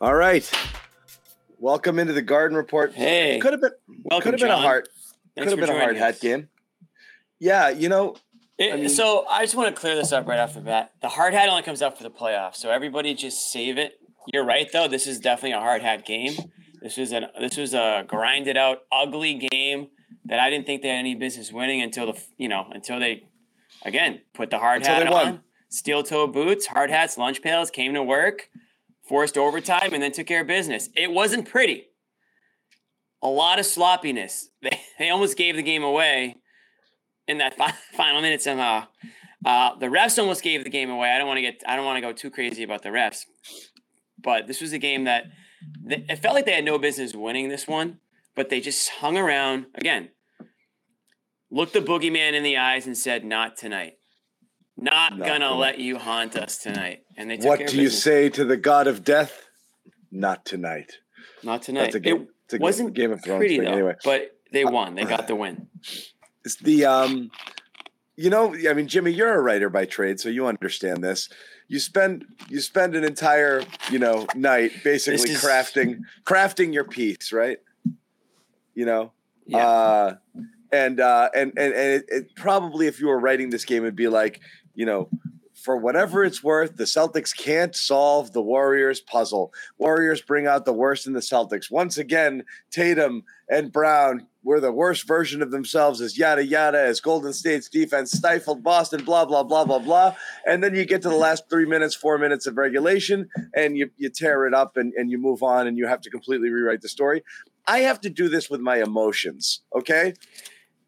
All right. Welcome into the Garden Report. Hey. Could have been Welcome, could have been a John. hard Thanks could have been a hard hat game. Yeah, you know, It- I mean- so I just want to clear this up right off the bat. The hard hat only comes out for the playoffs, so everybody just save it. You're right though. This is definitely a hard hat game. This was an this was a grinded out, ugly game that I didn't think they had any business winning until the you know until they again put the hard hat on, steel toe boots, hard hats, lunch pails, came to work, forced overtime, and then took care of business. It wasn't pretty. A lot of sloppiness. They they almost gave the game away in that fi- final minute somehow. Uh, the refs almost gave the game away. I don't want to get I don't want to go too crazy about the refs, but this was a game that th- it felt like they had no business winning this one, but they just hung around again. Looked the boogeyman in the eyes and said, "Not tonight. Not, Not gonna tonight." let you haunt us tonight." And they what do you say to the god of death? Not tonight. Not tonight. That's a game. It it's a wasn't Game of Thrones pretty thing though, anyway. but they won. They got the win. It's the um you know, I mean, Jimmy, you're a writer by trade, so you understand this. You spend you spend an entire, you know, night basically is- crafting crafting your piece, right? You know, Yeah. uh, and uh, and and and it, it probably if you were writing this game, it'd be like, you know, for whatever it's worth, the Celtics can't solve the Warriors puzzle. Warriors bring out the worst in the Celtics once again. Tatum and Brown were the worst version of themselves as yada yada as Golden State's defense stifled Boston. Blah blah blah blah blah. And then you get to the last three minutes, four minutes of regulation, and you you tear it up and and you move on, and you have to completely rewrite the story. I have to do this with my emotions. Okay.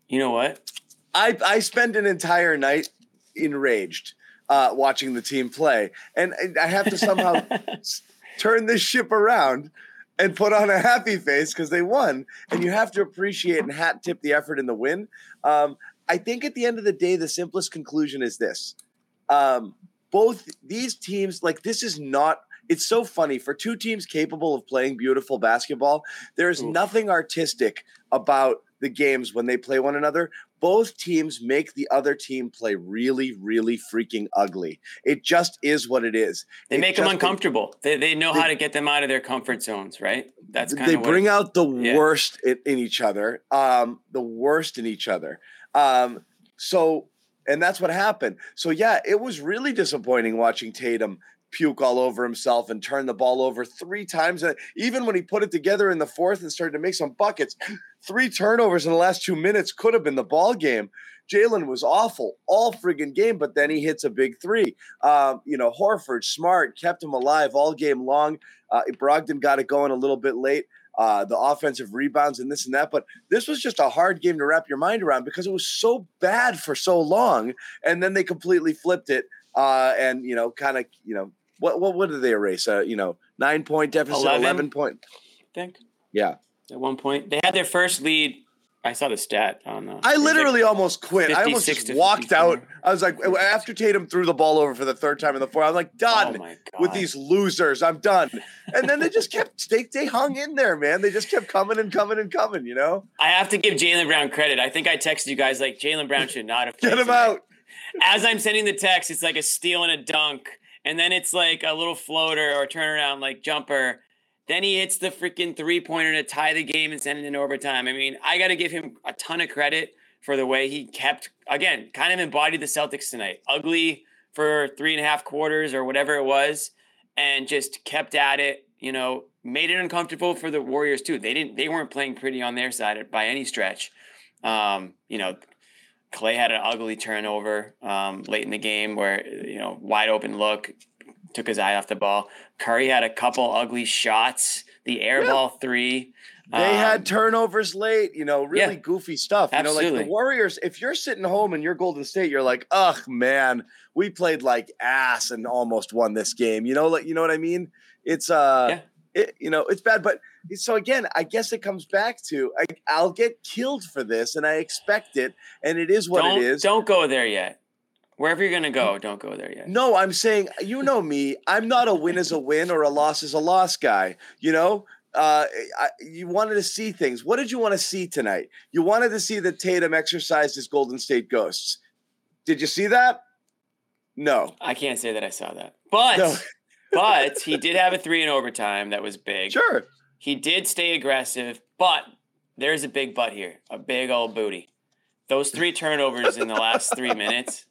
you know what? I I spend an entire night enraged uh, watching the team play, and, and I have to somehow turn this ship around and put on a happy face because they won. And you have to appreciate and hat tip the effort in the win. Um, I think at the end of the day, the simplest conclusion is this: um, both these teams, like this, is not. It's so funny for two teams capable of playing beautiful basketball. There is nothing artistic about the games when they play one another. Both teams make the other team play really, really freaking ugly. It just is what it is. They It make them uncomfortable. They, they know They- how to get them out of their comfort zones, right? That's kind they of bring out the yeah. worst in, in each other um the worst in each other um so and that's what happened so yeah it was really disappointing watching tatum puke all over himself and turn the ball over three times Uh, even when he put it together in the fourth and started to make some buckets three turnovers in the last two minutes could have been the ball game Jaylen was awful all friggin' game, but then he hits a big three. Um, you know, Horford, smart, kept him alive all game long. Uh, Brogdon got it going a little bit late uh, the offensive rebounds and this and that. But this was just a hard game to wrap your mind around because it was so bad for so long, and then they completely flipped it. Uh, and you know, kind of, you know, what what what did they erase? Uh, you know, nine point deficit, 11? eleven point. I think. Yeah, At one point, they had their first lead. I saw the stat on. Uh, I it was like- literally almost quit. I almost just walked 54. out. I was like, after Tatum threw the ball over for the third time in the fourth, I was like, oh done god! with these losers. I'm done. And then they just kept they they hung in there, man. They just kept coming and coming and coming. You know, I have to give Jaylen Brown credit. I think I texted you guys like Jaylen Brown should not have. get him tonight. out. As I'm sending the text, it's like a steal and a dunk, and then it's like a little floater or turnaround like jumper. Then he hits the freaking three pointer to tie the game and send it into overtime. I mean, I got to give him a ton of credit for the way he kept, again, kind of embodied the Celtics tonight. Ugly for three and a half quarters or whatever it was, and just kept at it. You know, made it uncomfortable for the Warriors too. They didn't, they weren't playing pretty on their side by any stretch. Um, you know, Clay had an ugly turnover um, late in the game where you know wide open look took his eye off the ball. Curry had a couple ugly shots. The air Yeah. ball three. They Um, had turnovers late, you know, really yeah. goofy stuff. You know, like Absolutely. the Warriors, if you're sitting home and you're Golden State, you're like, ugh, man, we played like ass and almost won this game. You know, like you know what I mean? It's uh Yeah. it, you know, it's bad. But so again, I guess it comes back to I, I'll get killed for this, and I expect it, and it is what don't, it is. Don't go there yet. Wherever you're gonna go, don't go there yet. No, I'm saying you know me. I'm not a win is a win or a loss is a loss guy. You know, uh, I, you wanted to see things. What did you want to see tonight? You wanted to see that Tatum exercised his Golden State ghosts. Did you see that? No. I can't say that I saw that, but No. but he did have a three in overtime that was big. Sure. He did stay aggressive, but there's a big butt here, a big old booty. Those three turnovers in the last three minutes.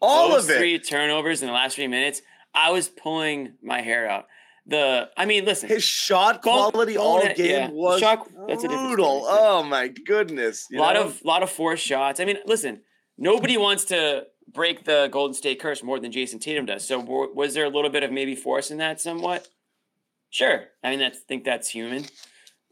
All those of it. three turnovers in the last three minutes. I was pulling my hair out. The I mean, listen, His shot quality all game yeah. was Shot- brutal. Oh my goodness. a lot know? of lot of forced shots. I mean, listen, nobody wants to break the Golden State curse more than Jayson Tatum does. So was there a little bit of maybe force in that somewhat? Sure. I mean, that's think that's human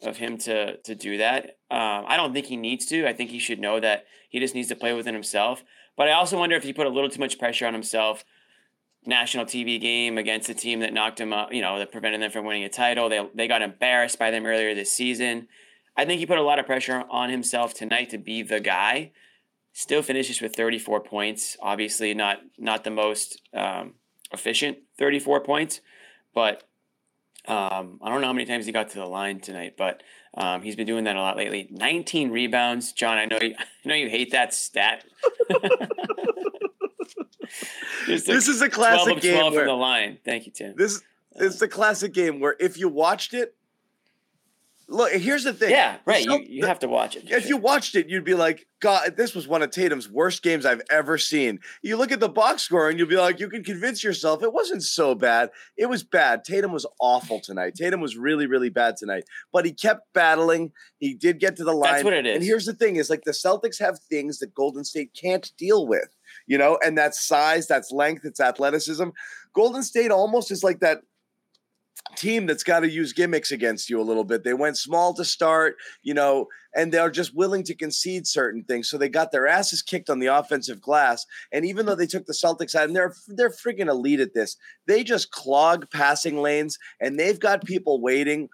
of him to to do that. Um, I don't think he needs to. I think he should know that he just needs to play within himself. But I also wonder if he put a little too much pressure on himself. National TV game against a team that knocked him up, you know, that prevented them from winning a title. They they got embarrassed by them earlier this season. I think he put a lot of pressure on himself tonight to be the guy. Still finishes with 34 points. Obviously, not not the most um, efficient 34 points, but um, I don't know how many times he got to the line tonight. But um, he's been doing that a lot lately. 19 rebounds, John. I know you, I know you hate that stat. This is a 12 classic of game 12 where from the line. Thank you, Tim. this it's the classic game where if you watched it, look. Here's the thing. Yeah, right. You, you have to watch it. If sure. you watched it, you'd be like, God, this was one of Tatum's worst games I've ever seen. You look at the box score and you'll be like, you can convince yourself it wasn't so bad. It was bad. Tatum was awful tonight. Tatum was really, really bad tonight. But he kept battling. He did get to the line. That's what it And here's the thing: is like the Celtics have things that Golden State can't deal with, you know, and that's size, that's length, it's athleticism. Golden State almost is like that team that's got to use gimmicks against you a little bit. They went small to start, you know, and they're just willing to concede certain things. So they got their asses kicked on the offensive glass. And even though they took the Celtics out, and they're they're freaking elite at this, they just clog passing lanes and they've got people waiting.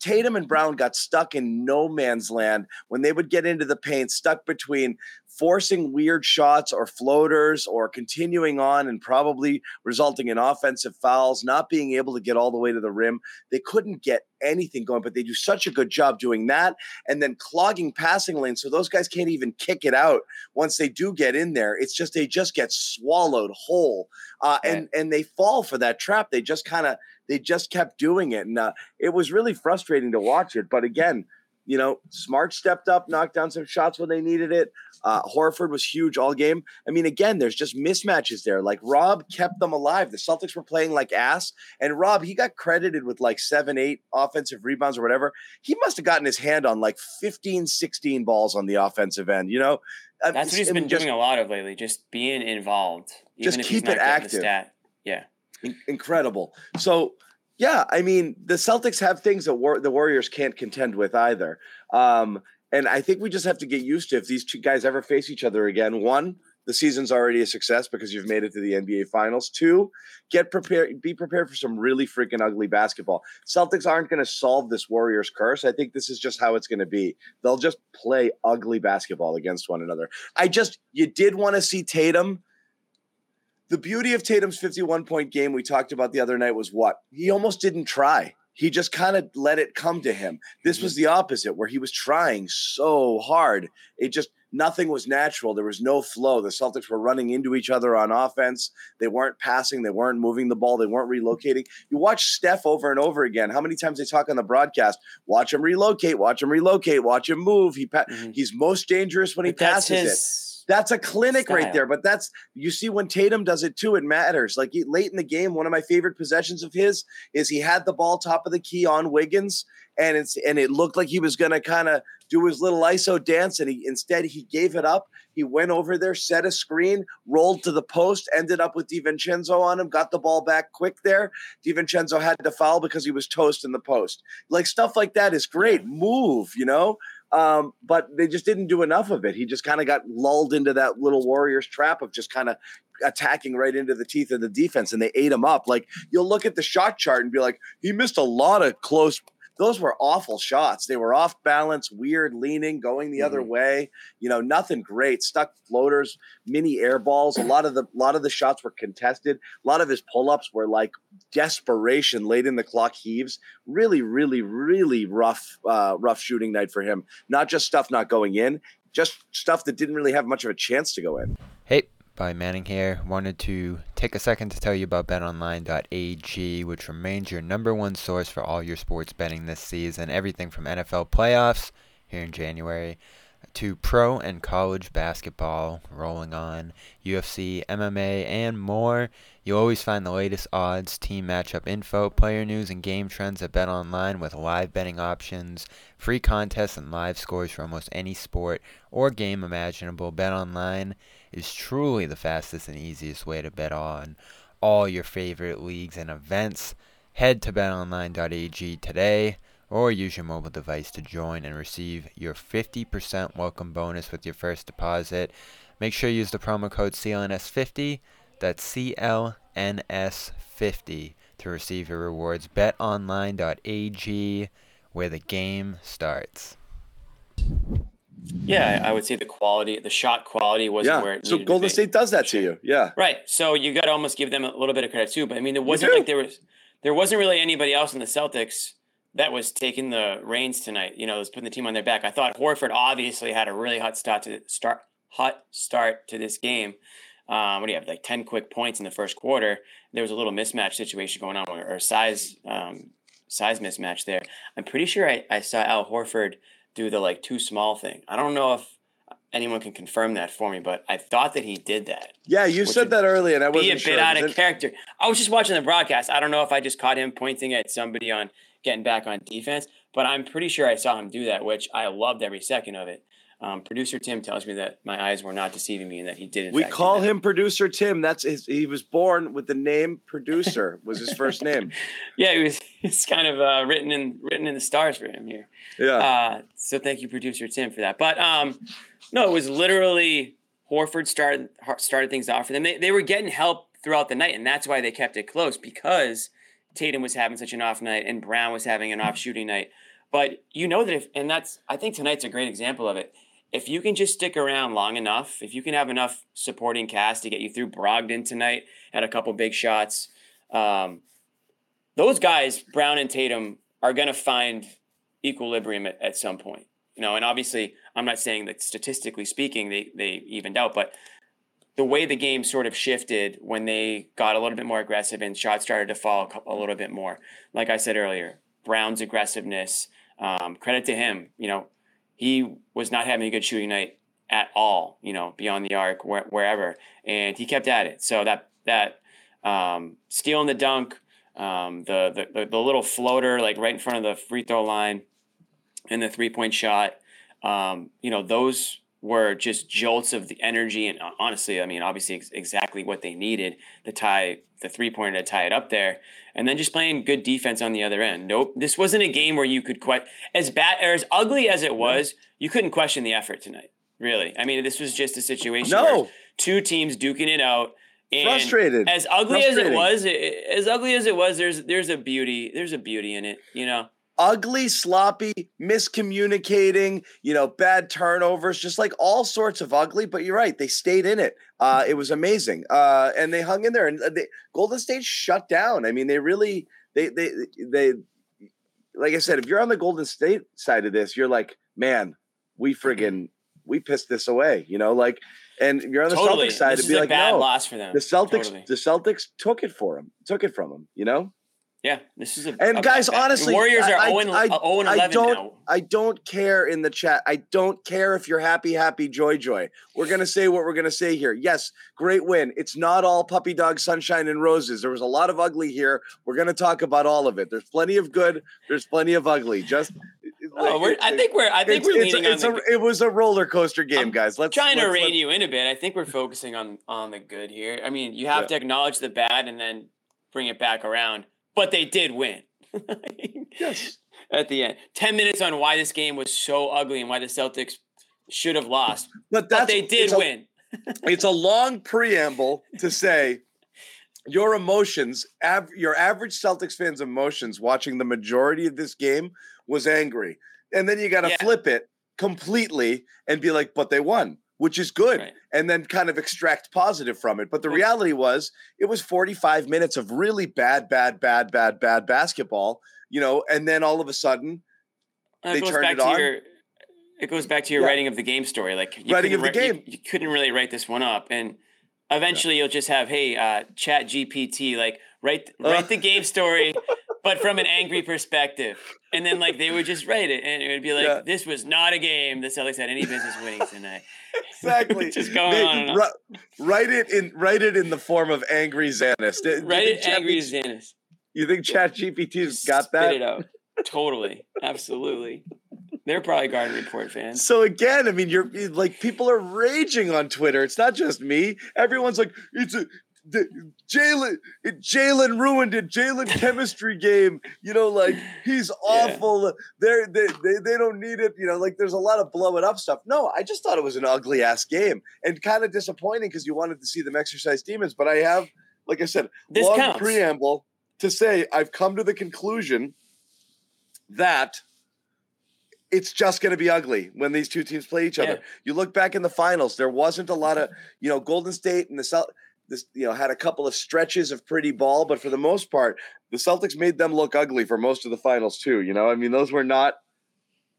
Tatum and Brown got stuck in no man's land when they would get into the paint, stuck between forcing weird shots or floaters or continuing on and probably resulting in offensive fouls, not being able to get all the way to the rim. They couldn't get anything going, but they do such a good job doing that and then clogging passing lanes. So those guys can't even kick it out once they do get in there. It's just they just get swallowed whole. Uh, and and they fall for that trap. They just kind of they just kept doing it. And uh, it was really frustrating to watch it. But again, you know, Smart stepped up, knocked down some shots when they needed it. Uh, Horford was huge all game. I mean, again, there's just mismatches there. Like Rob kept them alive. The Celtics were playing like ass, and Rob he got credited with like seven, eight offensive rebounds or whatever. He must have gotten his hand on like 15, 16 balls on the offensive end. You know, Uh, That's what he's been just doing a lot of lately, just being involved. Just Even if he's keep it active. Yeah. in- incredible. So yeah, I mean the Celtics have things that war- the Warriors can't contend with either. Um, and I think we just have to get used to if these two guys ever face each other again. One, the season's already a success because you've made it to the NBA Finals. Two, get prepared, be prepared for some really freaking ugly basketball. Celtics aren't going to solve this Warriors curse. I think this is just how it's going to be. They'll just play ugly basketball against one another. I just, you did want to see Tatum the beauty of Tatum's 51 point game we talked about the other night was what? He almost didn't try. He just kind of let it come to him. This was the opposite, where he was trying so hard. It just, nothing was natural. There was no flow. The Celtics were running into each other on offense. They weren't passing. They weren't moving the ball. They weren't relocating. You watch Steph over and over again. How many times they talk on the broadcast? Watch him relocate. Watch him relocate. Watch him move. He pa- Mhm. He's most dangerous when he But passes it. That's a clinic Style. right there. But that's you see when Tatum does it too, it matters. Like he- late in the game, one of my favorite possessions of his is he had the ball top of the key on Wiggins, and it's and it looked like he was gonna kind of do his little ISO dance, and he instead he gave it up. He went over there, set a screen, rolled to the post, ended up with DiVincenzo on him, got the ball back quick there. DiVincenzo had to foul because he was toast in the post. Like stuff like that is great. Move, you know. Um, but they just didn't do enough of it. He just kind of got lulled into that little Warriors trap of just kind of attacking right into the teeth of the defense, and they ate him up. Like you'll look at the shot chart and be like, he missed a lot of close. Those were awful shots. They were off balance, weird, leaning, going the other way. You know, nothing great. Stuck floaters, mini air balls. A lot of the lot of the shots were contested. A lot of his pull ups were like desperation late in the clock heaves. Really, really, really rough, uh, rough shooting night for him. Not just stuff not going in, just stuff that didn't really have much of a chance to go in. Hey, Bobby Manning here. Wanted to take a second to tell you about betonline.ag, which remains your number one source for all your sports betting this season. Everything from NFL playoffs here in January to pro and college basketball rolling on, UFC, MMA, and more. You'll always find the latest odds, team matchup info, player news, and game trends at BetOnline with live betting options, free contests, and live scores for almost any sport or game imaginable. BetOnline is truly the fastest and easiest way to bet on all your favorite leagues and events. Head to betonline.ag today or use your mobile device to join and receive your 50% welcome bonus with your first deposit. Make sure you use the promo code CLNS50, that's CLNS50 to receive your rewards. betonline.ag where the game starts. Yeah, I would say the quality, the shot quality wasn't where Yeah. it So Golden. State does that to you. Yeah. Right. So you got to almost give them a little bit of credit too. But I mean, there wasn't like there was there wasn't really anybody else in the Celtics that was taking the reins tonight. You know, was putting the team on their back. I thought Horford obviously had a really hot start to start hot start to this game. Um, what do you have? Like ten quick points in the first quarter. There was a little mismatch situation going on, or, or size um, size mismatch there. I'm pretty sure I, I saw Al Horford do the like too small thing. I don't know if anyone can confirm that for me, but I thought that he did that Yeah, you said that earlier, and I wasn't a bit sure. out of character. I was just watching the broadcast. I don't know if I just caught him pointing at somebody on getting back on defense, but I'm pretty sure I saw him do that, which I loved every second of it. Um, Producer Tim tells me that my eyes were not deceiving me and that he did. In We call him producer Tim. That's his. He was born with the name producer. was his first name. Yeah, it was. It's kind of uh, written in written in the stars for him here. Yeah. Uh, so thank you, producer Tim, for that. But um, no, it was literally Horford started started things off for them. They, they were getting help throughout the night, and that's why they kept it close because Tatum was having such an off night and Brown was having an off shooting night. But you know that if, and that's I think tonight's a great example of it. If you can just stick around long enough, if you can have enough supporting cast to get you through Brogdon tonight, had a couple big shots. Um, those guys, Brown and Tatum, are going to find equilibrium at, at some point. You know, and obviously, I'm not saying that statistically speaking they they evened out, but the way the game sort of shifted when they got a little bit more aggressive and shots started to fall a a little bit more. Like I said earlier, Brown's aggressiveness, um, credit to him. You know, he was not having a good shooting night at all. You know, beyond the arc, where, wherever, and he kept at it. So that that um, stealing the dunk, um, the, the the little floater like right in front of the free throw line, and the three point shot. Um, you know, those were just jolts of the energy, and uh, honestly, I mean, obviously, ex- exactly what they needed to tie the three pointer to tie it up there, and then just playing good defense on the other end. Nope, this wasn't a game where you could quite as bad or as ugly as it was. You couldn't question the effort tonight. Really, I mean, this was just a situation. where no. two teams duking it out. And Frustrated. As ugly as it was, it, as ugly as it was, there's there's a beauty. There's a beauty in it. You know. Ugly, sloppy, miscommunicating, you know, bad turnovers, just like all sorts of ugly. But you're right, they stayed in it. Uh, it was amazing, uh, and they hung in there. And uh, they, Golden State shut down. I mean, they really, they, they, they, like I said, if you're on the Golden State side of this, you're like, man, we friggin' we pissed this away, you know, like. And you're on the totally. Celtics side, it'd be a like, bad no, loss for them. the Celtics, Totally. the Celtics took it for him, took it from him, you know. Yeah, this is a And a- guys, a- honestly, Warriors are I- 0 and, I- 0 and I don't- now. I don't care in the chat. I don't care if you're happy, happy, joy, joy. We're gonna say what we're gonna say here. Yes, great win. It's not all puppy dog sunshine and roses. There was a lot of ugly here. We're gonna talk about all of it. There's plenty of good. There's plenty of ugly. Just Oh, I think we're I think we're leaning it's on the, it was a roller coaster game, I'm guys. Let's trying to let's- rein let's- you in a bit. I think we're focusing on on the good here. I mean, you have Yeah. to acknowledge the bad and then bring it back around. But they did win. Yes. At the end, ten minutes on why this game was so ugly and why the Celtics should have lost, But but they did it's a- win. it's a long preamble to say your emotions, av- your average Celtics fan's emotions watching the majority of this game was angry. And then you got to Yeah. flip it completely and be like, but they won, which is good. Right. And then kind of extract positive from it. But the reality was, it was 45 minutes of really bad, bad, bad, bad, bad basketball, you know, and then all of a sudden, And They turned it on? your it goes back to your Yeah. writing of the game story. Like you Writing couldn't of the write- you- game. you, couldn't really write this one up, and eventually you'll just have hey, uh, Chat GPT, like write uh. write the game story, but from an angry perspective, and then like they would just write it, and it would be like Yeah. this was not a game the Celtics had any business winning tonight. exactly. just going They- on on. ri- write it in write it in the form of angry Zannis. You Write think it Chat- angry as Zannis. You think Chat GPT's got Spit that? it out. Totally, absolutely. They're probably Garden Report fans. So again, I mean, you're like people are raging on Twitter. It's not just me. Everyone's like, it's a Jaylen. Jaylen ruined it. Jaylen chemistry game. You know, like he's awful. They're, they they they don't need it. You know, like there's a lot of blow it up stuff. No, I just thought it was an ugly ass game and kind of disappointing because you wanted to see them exercise demons. But I have, like I said, This long counts. preamble to say I've come to the conclusion that it's just going to be ugly when these two teams play each other. Yeah. You look back in the finals, there wasn't a lot of, you know, Golden State and the Celt this you know had a couple of stretches of pretty ball, but for the most part, the Celtics made them look ugly for most of the finals too, you know? I mean, those were not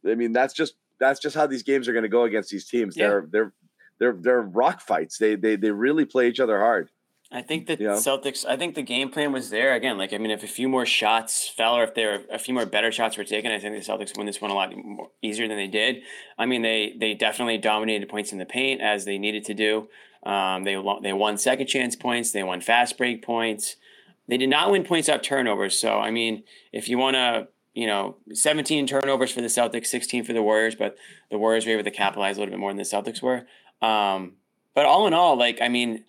I mean, that's just that's just how these games are going to go against these teams. Yeah. They're they're they're they're rock fights. They they they really play each other hard. I think that Yeah. Celtics. I think the game plan was there again. Like I mean, if a few more shots fell, or if there were a few more better shots were taken, I think the Celtics win this one a lot more, easier than they did. I mean, they they definitely dominated points in the paint as they needed to do. Um, they they won second chance points. They won fast break points. They did not win points off turnovers. So I mean, if you want to. You know, 17 turnovers for the Celtics, 16 for the Warriors, but the Warriors were able to capitalize a little bit more than the Celtics were. Um, but all in all, like I mean,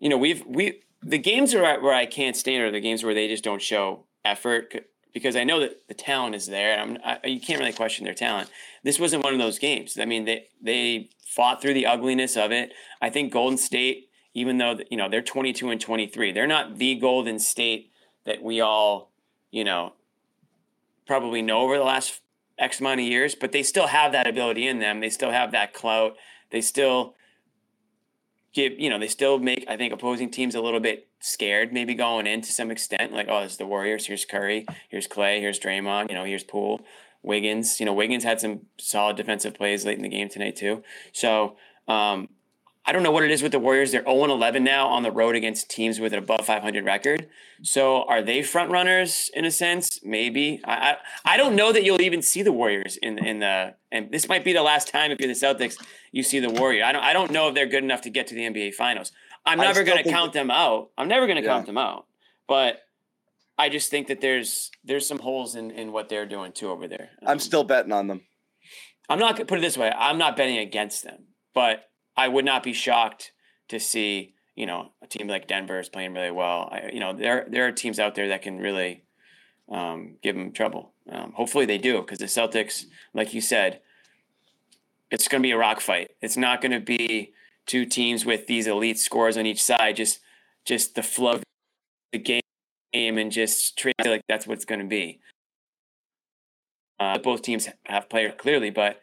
you know, we've we the games are where I can't stand are the games where they just don't show effort because I know that the talent is there. And I'm, I, you can't really question their talent. This wasn't one of those games. I mean, they they fought through the ugliness of it. I think Golden State, even though you know they're 22 and 23, they're not the Golden State that we all you know probably know over the last X amount of years, but they still have that ability in them. They still have that clout. They still give, you know, they still make, I think, opposing teams a little bit scared, maybe going in to some extent. Like, oh, this is the Warriors. Here's Curry. Here's Clay. Here's Draymond. You know, here's Poole. Wiggins. You know, Wiggins had some solid defensive plays late in the game tonight, too. So, um, I don't know what it is with the Warriors. They're 0 11 now on the road against teams with an above 500 record. So are they front runners in a sense? Maybe. I, I I don't know that you'll even see the Warriors in in the and this might be the last time if you're the Celtics you see the Warrior. I don't I don't know if they're good enough to get to the NBA Finals. I'm never going to count them out. I'm never going to Yeah. count them out. But I just think that there's there's some holes in in what they're doing too over there. I'm Um, still betting on them. I'm not gonna put it this way. I'm not betting against them, but I would not be shocked to see you know a team like Denver is playing really well. I, you know there there are teams out there that can really um, give them trouble. Um, hopefully they do because the Celtics, like you said, it's going to be a rock fight. It's not going to be two teams with these elite scores on each side. Just just the flow of the game and just treat like that's what's going to be. Uh, both teams have played clearly, but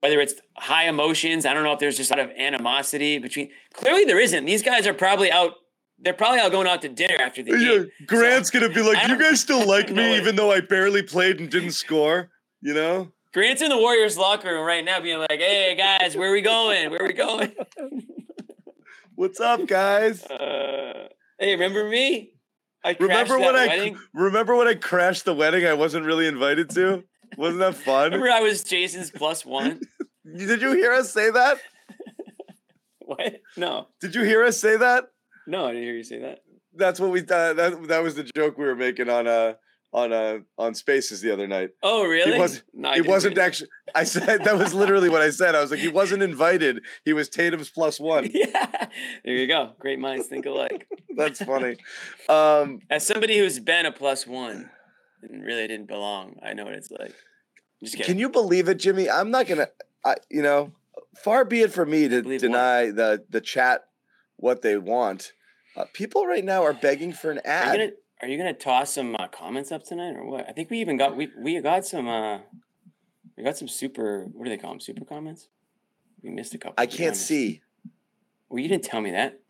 whether it's high emotions, I don't know if there's just a lot of animosity between. Clearly, there isn't. These guys are probably out. They're probably all going out to dinner after the game. Grant's gonna be like, "You guys still like me, even though I barely played and didn't score." You know? Grant's in the Warriors locker room right now, being like, "Hey guys, where we going? Where we going? What's up, guys? Uh, hey, remember me? I remember when I wedding. remember when I crashed the wedding I wasn't really invited to? Wasn't that fun? Remember, I was Jayson's plus one. Did you hear us say that? what? No, Did you hear us say that? no, I didn't hear you say that. That's what we uh, that that was the joke we were making on uh on uh on Spaces the other night. Oh, really? He wasn't- No, he wasn't actually. I said that was literally what I said. I was like, he wasn't invited. He was Tatum's plus one. yeah, there you go. Great minds think alike. That's funny. Um, As somebody who's been a plus one and really didn't belong, I know what it's like. Just kidding. can you believe it, Jimmy? I'm not gonna. I, you know, far be it from me to Believe what? deny the the chat what they want. Uh, people right now are begging for an Are ad. you gonna Are you gonna toss some uh, comments up tonight or what? I think we even got we we got some uh we got some super what do they call them super comments? We missed a couple. I can't honest. see. Well, you didn't tell me that.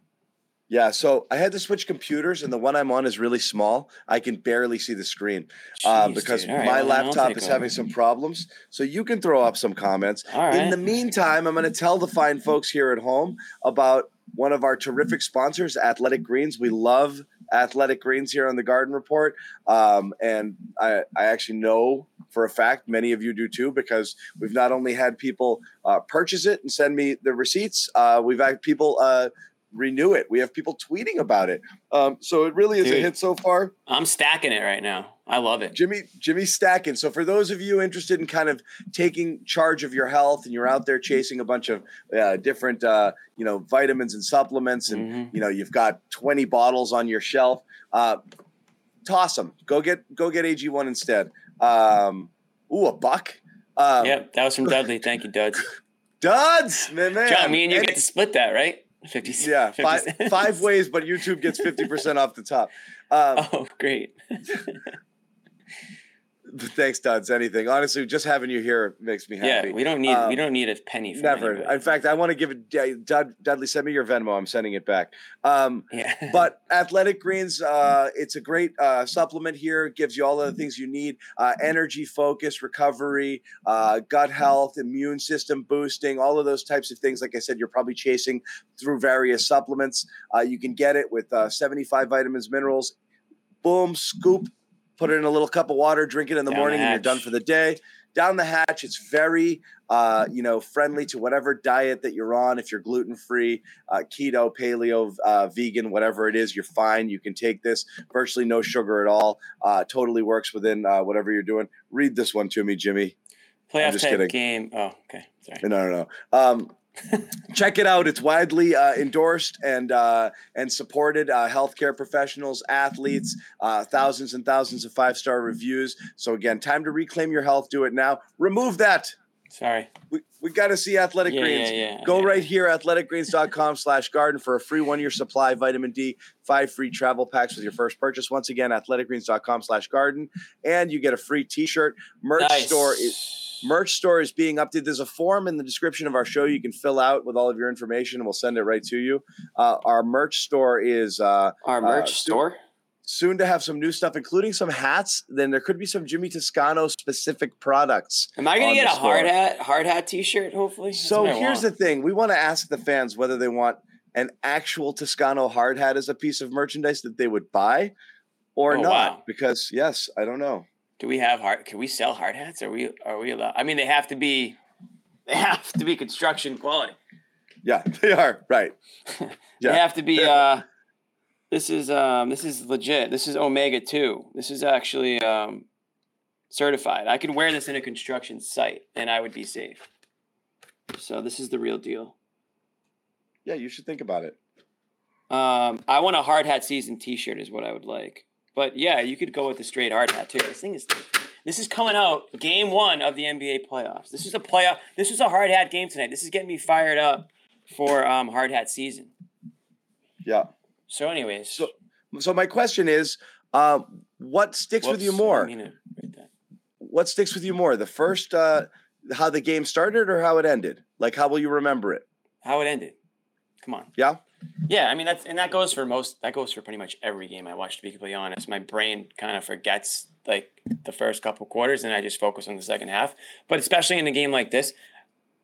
Yeah, so I had to switch computers, and the one I'm on is really small. I can barely see the screen uh, Jeez, because right, my well, laptop is having some problems. So you can throw up some comments. Right. In the meantime, I'm going to tell the fine folks here at home about one of our terrific sponsors, Athletic Greens. We love Athletic Greens here on the Garden Report. Um, and I, I actually know for a fact many of you do too, because we've not only had people uh, purchase it and send me the receipts, uh, we've had people uh, renew it. We have people tweeting about it. Um, so it really is a hit so far. I'm stacking it right now. I love it. Jimmy Jimmy stacking. So for those of you interested in kind of taking charge of your health and you're out there chasing a bunch of uh, different uh, you know vitamins and supplements and Mhm. you know you've got 20 bottles on your shelf, uh, toss them. Go get go get AG1 instead. Um, ooh, a buck. Um, Yep, that was from Dudley. Thank you, Duds. Duds, man, man. John, me and you And- get to split that, right? Fifty. yeah, 50 five, cents. five ways, but YouTube gets 50% off the top. Um, Oh, great. Thanks, Duds. Anything. Honestly, just having you here makes me happy. Yeah, we don't need Um, we don't need a penny Never. anybody. In fact, I want to give it. Dud, Dudley, send me your Venmo. I'm sending it back. Um, yeah. but Athletic Greens, uh, it's a great uh, supplement here. It gives you all of the things you need: uh, energy, focus, recovery, uh, gut health, immune system boosting, all of those types of things. Like I said, you're probably chasing through various supplements. Uh, you can get it with uh, 75 vitamins, minerals. Boom, scoop. Put it in a little cup of water. Drink it in the Down the morning, and you're done for the day. Down the hatch. It's very uh, you know, friendly to whatever diet that you're on. If you're gluten free, uh, keto, paleo, uh, vegan, whatever it is, you're fine. You can take this. Virtually no sugar at all. Uh, totally works within uh, whatever you're doing. Read this one to me, Jimmy. Playoff just type kidding. game. Oh, okay. Sorry. No, no, no. Um, check it out. It's widely uh, endorsed and uh, and supported. Uh, healthcare professionals, athletes, uh, thousands and thousands of five star reviews. So again, time to reclaim your health. Do it now. Remove that. Sorry. We, we got to see Athletic Yeah, Greens. yeah, yeah, Go yeah. right here, athleticgreens.com slash garden for a free one-year supply of vitamin D, five free travel packs with your first purchase. Once again, athleticgreens.com slash garden. And you get a free t-shirt. Merch Nice. store is merch store is being updated. There's a form in the description of our show you can fill out with all of your information and we'll send it right to you. Uh, our merch store is uh, Our merch uh, store. soon to have some new stuff, including some hats. Then there could be some Jimmy Toscano specific products. Am I gonna get the a hard hat, hard hat T-shirt? Hopefully. That's So here's the thing: we want to ask the fans whether they want an actual Toscano hard hat as a piece of merchandise that they would buy, or Oh, not. wow. Because yes, I don't know. Do we have hard? Can we sell hard hats? Are we? Are we allowed? I mean, they have to be. They have to be construction quality. Yeah, they are right. They have to be. Uh, this is um. This is legit. This is Omega two. This is actually um, certified. I could wear this in a construction site and I would be safe. So this is the real deal. Yeah, you should think about it. Um, I want a hard hat season T-shirt is what I would like. But yeah, you could go with the straight hard hat too. This thing is. This is coming out game one of the NBA playoffs. This is a playoff. This is a hard hat game tonight. This is getting me fired up for um, hard hat season. Yeah. So, anyways, So, so my question is, um, what sticks with you whoops, I more? What sticks with you more? The first, uh, how the game started, or how it ended? Like, how will you remember it? How it ended. Come on. Yeah. Yeah, I mean that's and that goes for most. That goes for pretty much every game I watch. To be completely honest, my brain kind of forgets like the first couple quarters, and I just focus on the second half. But especially in a game like this,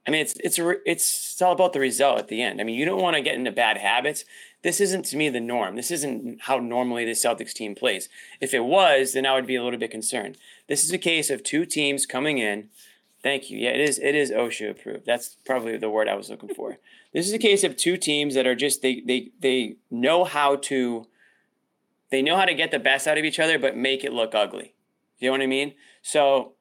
I mean, it's it's it's all about the result at the end. I mean, you don't want to get into bad habits. this isn't to me the norm. This isn't how normally the Celtics team plays. If it was, then I would be a little bit concerned. This is a case of two teams coming in. Thank you. Yeah, it is. It is OSHA approved. That's probably the word I was looking for. This is a case of two teams that are just they they they know how to they know how to get the best out of each other, but make it look ugly. You know what I mean? So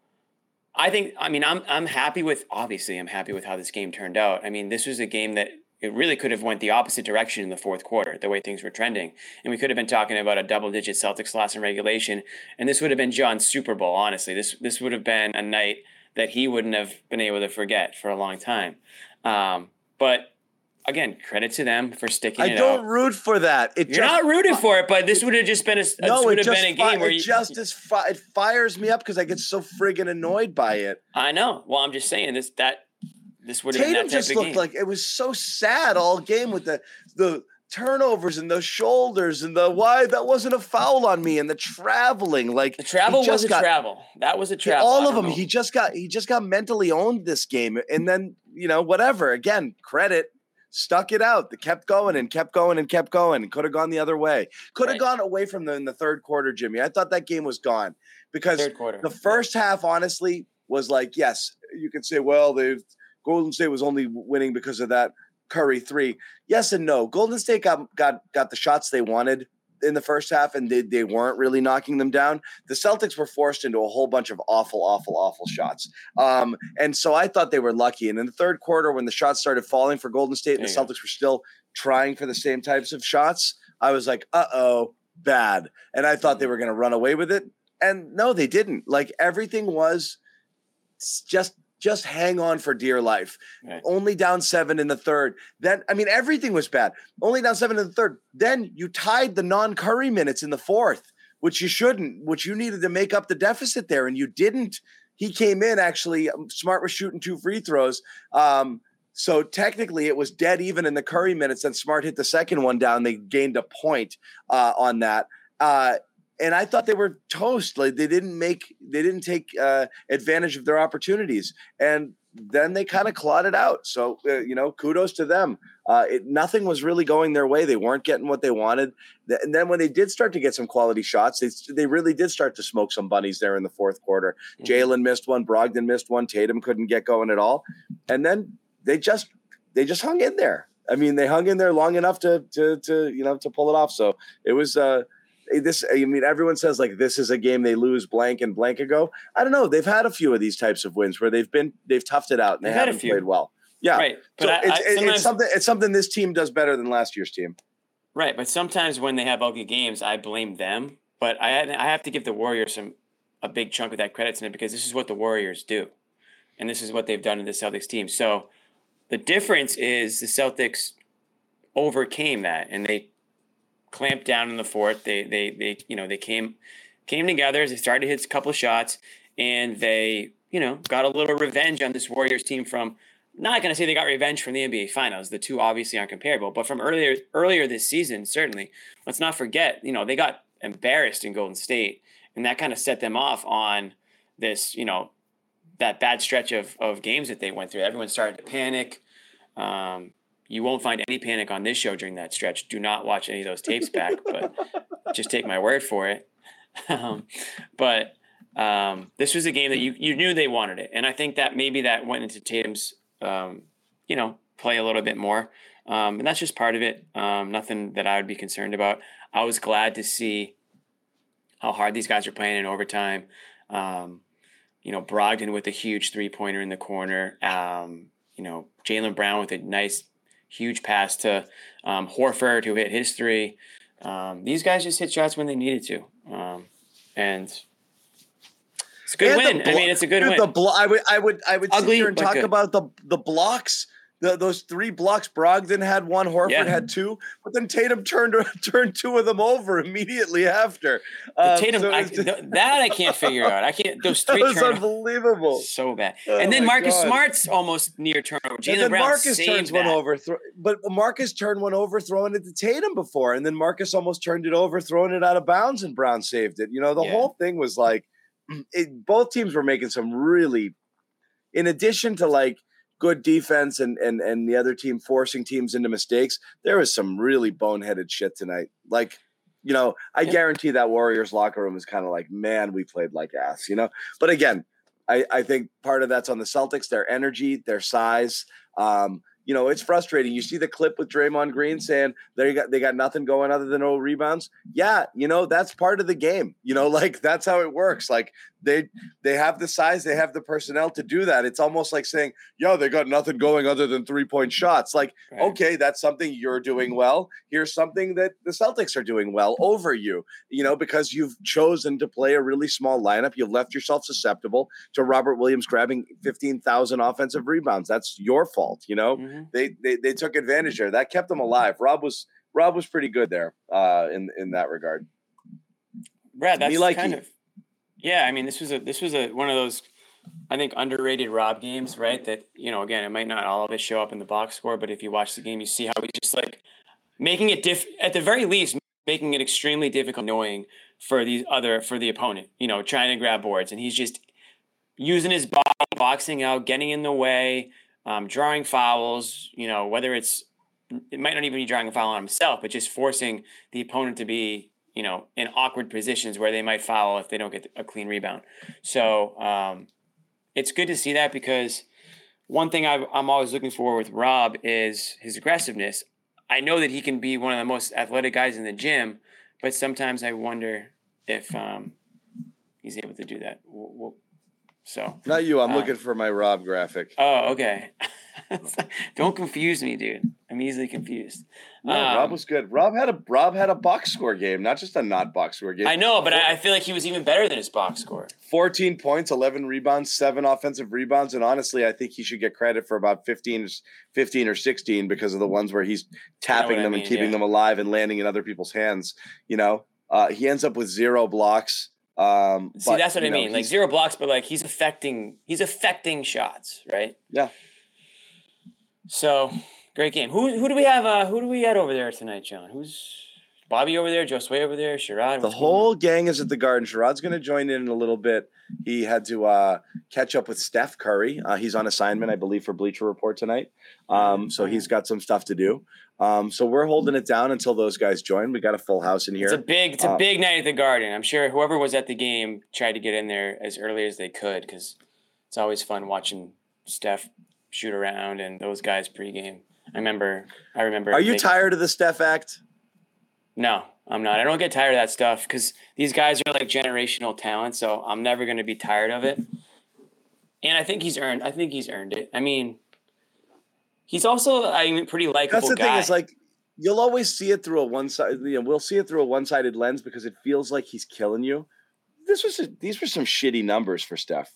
I think I mean I'm I'm happy with obviously I'm happy with how this game turned out. I mean, this was a game that it really could have went the opposite direction in the fourth quarter, the way things were trending. And we could have been talking about a double digit Celtics loss in regulation. And this would have been John's Super Bowl, honestly. This this would have been a night that he wouldn't have been able to forget for a long time. Um, but again, credit to them for sticking I don't out. root for that. It You're just, not rooting for it, but this would have just been a no, would it just, been a fi- game where it you just is fi- it fires me up because I get so friggin' annoyed by it. I know. Well, I'm just saying this that this would have been that just looked game. like it was so sad all game with the the turnovers and the shoulders and the why that wasn't a foul on me and the traveling like the travel was a got- travel. That was a travel. All of them know. he just got he just got mentally owned this game and then you know whatever again credit stuck it out they kept going and kept going and kept going and could have gone the other way. Could have Right. gone away from them in the third quarter jimmy. I thought that game was gone because the first half honestly was like yes you can say well they've golden state was only winning because of that curry three. Yes and no. Golden state got got got the shots they wanted in the first half and they, they weren't really knocking them down the celtics were forced into a whole bunch of awful awful awful shots. Um, and so i thought they were lucky. And in the third quarter when the shots started falling for golden state and the celtics were still trying for the same types of shots i was like uh-oh bad. And i thought they were going to run away with it. And no they didn't. Like everything was just just hang on for dear life. Right. only down seven in the third. Then i mean everything was bad. Only down seven in the third. Then you tied the non-curry minutes in the fourth which you shouldn't which you needed to make up the deficit there and you didn't. He came in actually um, smart was shooting two free throws. Um, so technically it was dead even in the curry minutes then smart hit the second one down. They gained a point uh, on that. Uh, and I thought they were toast. Like they didn't make, they didn't take uh, advantage of their opportunities, and then they kind of clawed it out. So uh, you know, kudos to them. Uh, it, nothing was really going their way. They weren't getting what they wanted. And then when they did start to get some quality shots, they they really did start to smoke some bunnies there in the fourth quarter. Mhm. Jaylen missed one, Brogdon missed one, Tatum couldn't get going at all, and then they just they just hung in there. I mean, they hung in there long enough to to to you know to pull it off. So it was uh this I mean everyone says like this is a game they lose blank and blank ago. I don't know. They've had a few of these types of wins where they've been they've toughed it out and they They've a haven't played well. Yeah. Right. But So I, it's, I, it- it's something it's something this team does better than last year's team. right. But sometimes when they have ugly games, I blame them. But I I have to give the Warriors some a big chunk of that credit to them because this is what the Warriors do, and this is what they've done to the Celtics team. So the difference is the Celtics overcame that and they clamped down in the fourth. They they they you know they came came together. They started to hit a couple shots and they you know got a little revenge on this Warriors team from. Not going to say they got revenge from the NBA Finals. The two obviously aren't comparable, but from earlier earlier this season, certainly. Let's not forget, you know, they got embarrassed in Golden State, and that kind of set them off on this, you know, that bad stretch of of games that they went through. Everyone started to panic. Um, you won't find any panic on this show during that stretch. Do not watch any of those tapes back, but just take my word for it. Um, but um, this was a game that you you knew they wanted it, and I think that maybe that went into Tatum's um, you know play a little bit more, um, and that's just part of it. Um, nothing that I would be concerned about. I was glad to see how hard these guys are playing in overtime. Um, you know, Brogdon with a huge three pointer in the corner. Um, you know, Jaylen Brown with a nice, huge pass to um, Horford who hit his three. Um, these guys just hit shots when they needed to, um, and it's a good And win. I blo- mean, it's a good Dude, win. The blo- I would I would I would sit here and talk good. about the the blocks. The, those three blocks, Brogdon had one, Horford Yeah. had two, but then Tatum turned turned two of them over immediately after. Um, Tatum, so I, th- that I can't figure out. I can't. Those that three was turnovers, unbelievable. so bad. Oh and then Marcus God. Smart's almost near turnover. And Jaylen then Brown Marcus turns one over, thro- but Marcus turned one over, throwing it to Tatum before, and then Marcus almost turned it over, throwing it out of bounds, and Brown saved it. You know, the Yeah. whole thing was like, it, both teams were making some really, in addition to like good defense and and and the other team forcing teams into mistakes, there was some really boneheaded shit tonight. Like, you know, I Yeah. guarantee that Warriors locker room is kind of like, man, we played like ass, you know. But again, I, I think part of that's on the Celtics, their energy, their size. Um, you know, it's frustrating. You see the clip with Draymond Green saying they got they got nothing going other than no rebounds. Yeah, you know, that's part of the game. You know, like that's how it works. Like they they have the size, they have the personnel to do that. It's almost like saying, yo, they got nothing going other than three-point shots. Like, Right. okay, that's something you're doing well. Here's something that the Celtics are doing well over you, you know, because you've chosen to play a really small lineup. You've left yourself susceptible to Robert Williams grabbing 15,000 offensive rebounds. That's your fault, you know. Mhm. They, they they took advantage there. That kept them alive. Rob was Rob was pretty good there uh in in that regard. Brad, Me that's like kind you. of yeah. I mean, this was a this was a one of those I think underrated Rob games, right? That you know, again, it might not all of it show up in the box score, but if you watch the game, you see how he's just like making it diff at the very least, making it extremely difficult, annoying for these other for the opponent. You know, trying to grab boards, and he's just using his body, boxing out, getting in the way, um, drawing fouls. You know, whether it's it might not even be drawing a foul on himself, but just forcing the opponent to be, you know, in awkward positions where they might foul if they don't get a clean rebound. So um, it's good to see that because one thing I've, I'm always looking for with Rob is his aggressiveness. I know that he can be one of the most athletic guys in the gym, but sometimes I wonder if um, he's able to do that. We'll- we'll- So, Not you. I'm Uh, looking for my Rob graphic. oh, okay. Don't confuse me, dude. I'm easily confused. No, Rob Um, was good. Rob had a Rob had a box score game, not just a not box score game. I know, but I, I feel like he was even better than his box score. 14 points, 11 rebounds, seven offensive rebounds. And honestly, I think he should get credit for about 15, or- 15 or 16 because of the ones where he's tapping I them mean, and keeping yeah. them alive and landing in other people's hands. You know, uh, he ends up with zero blocks. Um, See, but, that's what I know, mean. Like zero blocks, but like he's affecting he's affecting shots, right? Yeah. So great game. Who who do we have? Uh, who do we got over there tonight, John? Who's Bobby over there? Josue over there? Sherrod? The whole gang is at the Garden. Sherrod's going to join in in a little bit. He had to uh, catch up with Steph Curry. Uh, he's on assignment, I believe, for Bleacher Report tonight. Um, so he's got some stuff to do. Um, so we're holding it down until those guys join. We got a full house in here. It's a big it's a Uh, big night at the Garden. I'm sure whoever was at the game tried to get in there as early as they could because it's always fun watching Steph shoot around and those guys pregame. I remember. I remember. Are you making- tired of the Steph act? No, I'm not. I don't get tired of that stuff because these guys are like generational talent. So I'm never going to be tired of it. And I think he's earned. I think he's earned it. I mean, he's also I mean pretty likable That's the guy. thing is like you'll always see it through a one side. You know, we'll see it through a one sided lens because it feels like he's killing you. This was a, these were some shitty numbers for Steph.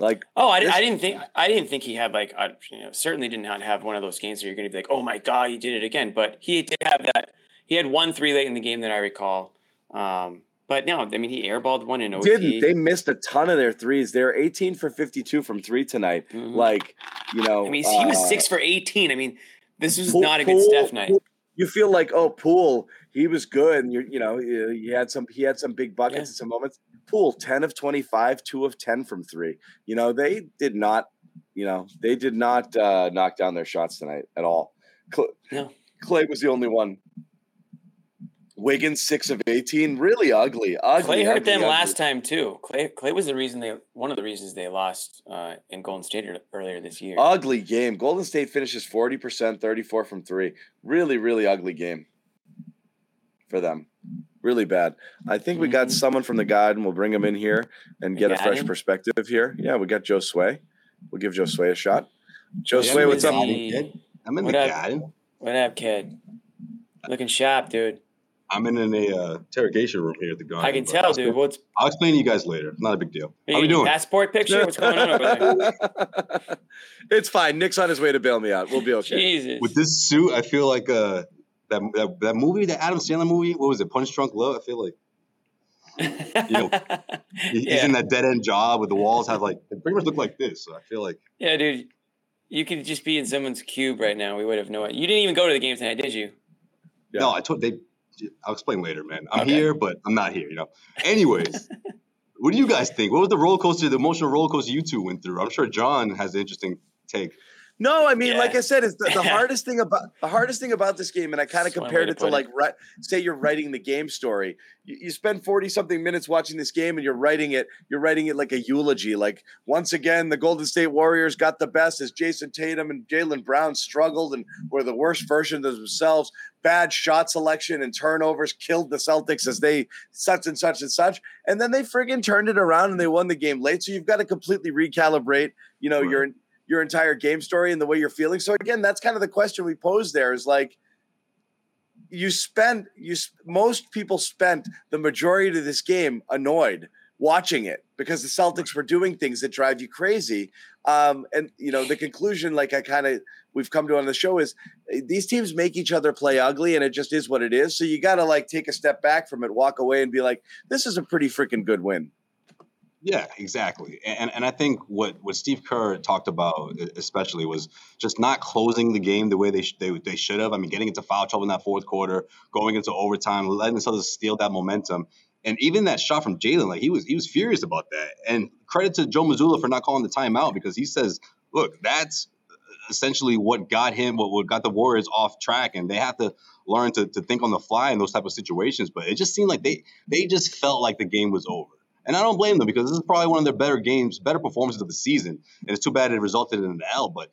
Like oh, I, this- I didn't think I didn't think he had like I, you know certainly did not have one of those games where you're going to be like oh my god he did it again. But he did have that. He had one three late in the game that I recall. Um, but no, I mean he airballed one in OT. didn't they missed a ton of their threes? They're 18 for 52 from three tonight. Mhm. Like you know, I mean he was uh, six for 18. I mean this was Poole- not a good Steph night. Poole- You feel like oh Poole, he was good, and you you know he had some he had some big buckets Yeah. at some moments. Poole 10 of 25, two of 10 from three. You know they did not, you know they did not uh, knock down their shots tonight at all. Cl- No. Klay was the only one. Wiggins six of 18, really ugly. ugly Klay hurt ugly, them ugly. last time too. Klay Klay was the reason they one of the reasons they lost uh, in Golden State earlier this year. Ugly game. Golden State finishes 40%, 34 from three. Really, really ugly game for them. Really bad. I think we got Mhm. someone from the guide and we'll bring him in here and get a fresh Garden? perspective here. Yeah, we got Josue. We'll give Josue a shot. Joe Yeah, Sway, what's up? kid. I'm in What the up? garden. what up, kid? Looking sharp, dude. I'm in, an uh, interrogation room here at the garden. I can tell, I'll dude. explain- What's I'll explain to you guys later. Not a big deal. are How we you doing? passport picture? What's going on over there? it's fine. Nick's on his way to bail me out. We'll be okay. Jesus. With this suit, I feel like uh, that, that that movie, the Adam Sandler movie. What was it? Punch Drunk Love. I feel like you know, he's yeah. in that dead end job with the walls have like they pretty much look like this. So I feel like yeah, dude. You could just be in someone's cube right now. We would have no idea. You didn't even go to the game tonight, did you? Yeah. no, I told they. I'll explain later, man. I'm Okay. here, but I'm not here. You know. Anyways, what do you guys think? What was the roller coaster, the emotional roller coaster you two went through? I'm sure John has an interesting take. No, I mean, Yeah. like I said, it's the, the hardest thing about the hardest thing about this game, and I kind of That's one way compared to it to it. like ri- say you're writing the game story. You, you spend forty something minutes watching this game, and you're writing it. You're writing it like a eulogy. Like once again, the Golden State Warriors got the best as Jayson Tatum and Jaylen Brown struggled and were the worst versions of themselves. Bad shot selection and turnovers killed the Celtics as they such and such and such. And then they friggin' turned it around and they won the game late. So you've got to completely recalibrate, you know, Right. your your entire game story and the way you're feeling. So again, that's kind of the question we pose there is like you spend you most people spent the majority of this game annoyed watching it because the Celtics were doing things that drive you crazy. Um, and you know, the conclusion, like I kind of we've come to on the show, is eh, these teams make each other play ugly, and it just is what it is. So you got to like take a step back from it, walk away, and be like, this is a pretty freaking good win. Yeah, exactly. And and I think what what Steve Kerr talked about especially was just not closing the game the way they sh- they, they should have. I mean, getting into foul trouble in that fourth quarter, going into overtime, letting the Celtics steal that momentum. And even that shot from Jaylen, like he was he was furious about that. And credit to Joe Mazzulla for not calling the timeout because he says, look, that's essentially what got him, what, what got the Warriors off track, and they have to learn to, to think on the fly in those type of situations. But it just seemed like they they just felt like the game was over. And I don't blame them because this is probably one of their better games, better performances of the season. And it's too bad it resulted in an L, but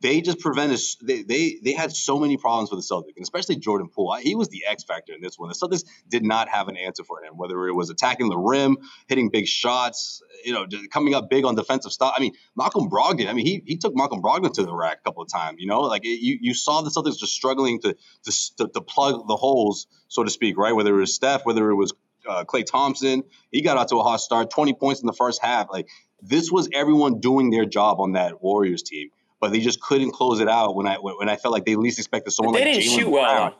they just prevented they they they had so many problems with the Celtics, and especially Jordan Poole. He was the X factor in this one. The Celtics did not have an answer for him, whether it was attacking the rim, hitting big shots, you know, coming up big on defensive stuff. I mean, Malcolm Brogdon. I mean, he he took Malcolm Brogdon to the rack a couple of times. You know, like it, you you saw the Celtics just struggling to, to to plug the holes, so to speak, right? Whether it was Steph, whether it was uh, Klay Thompson, he got out to a hot start, 20 points in the first half. Like this was everyone doing their job on that Warriors team, but they just couldn't close it out when I when I felt like they least expected someone like shoot well. Brown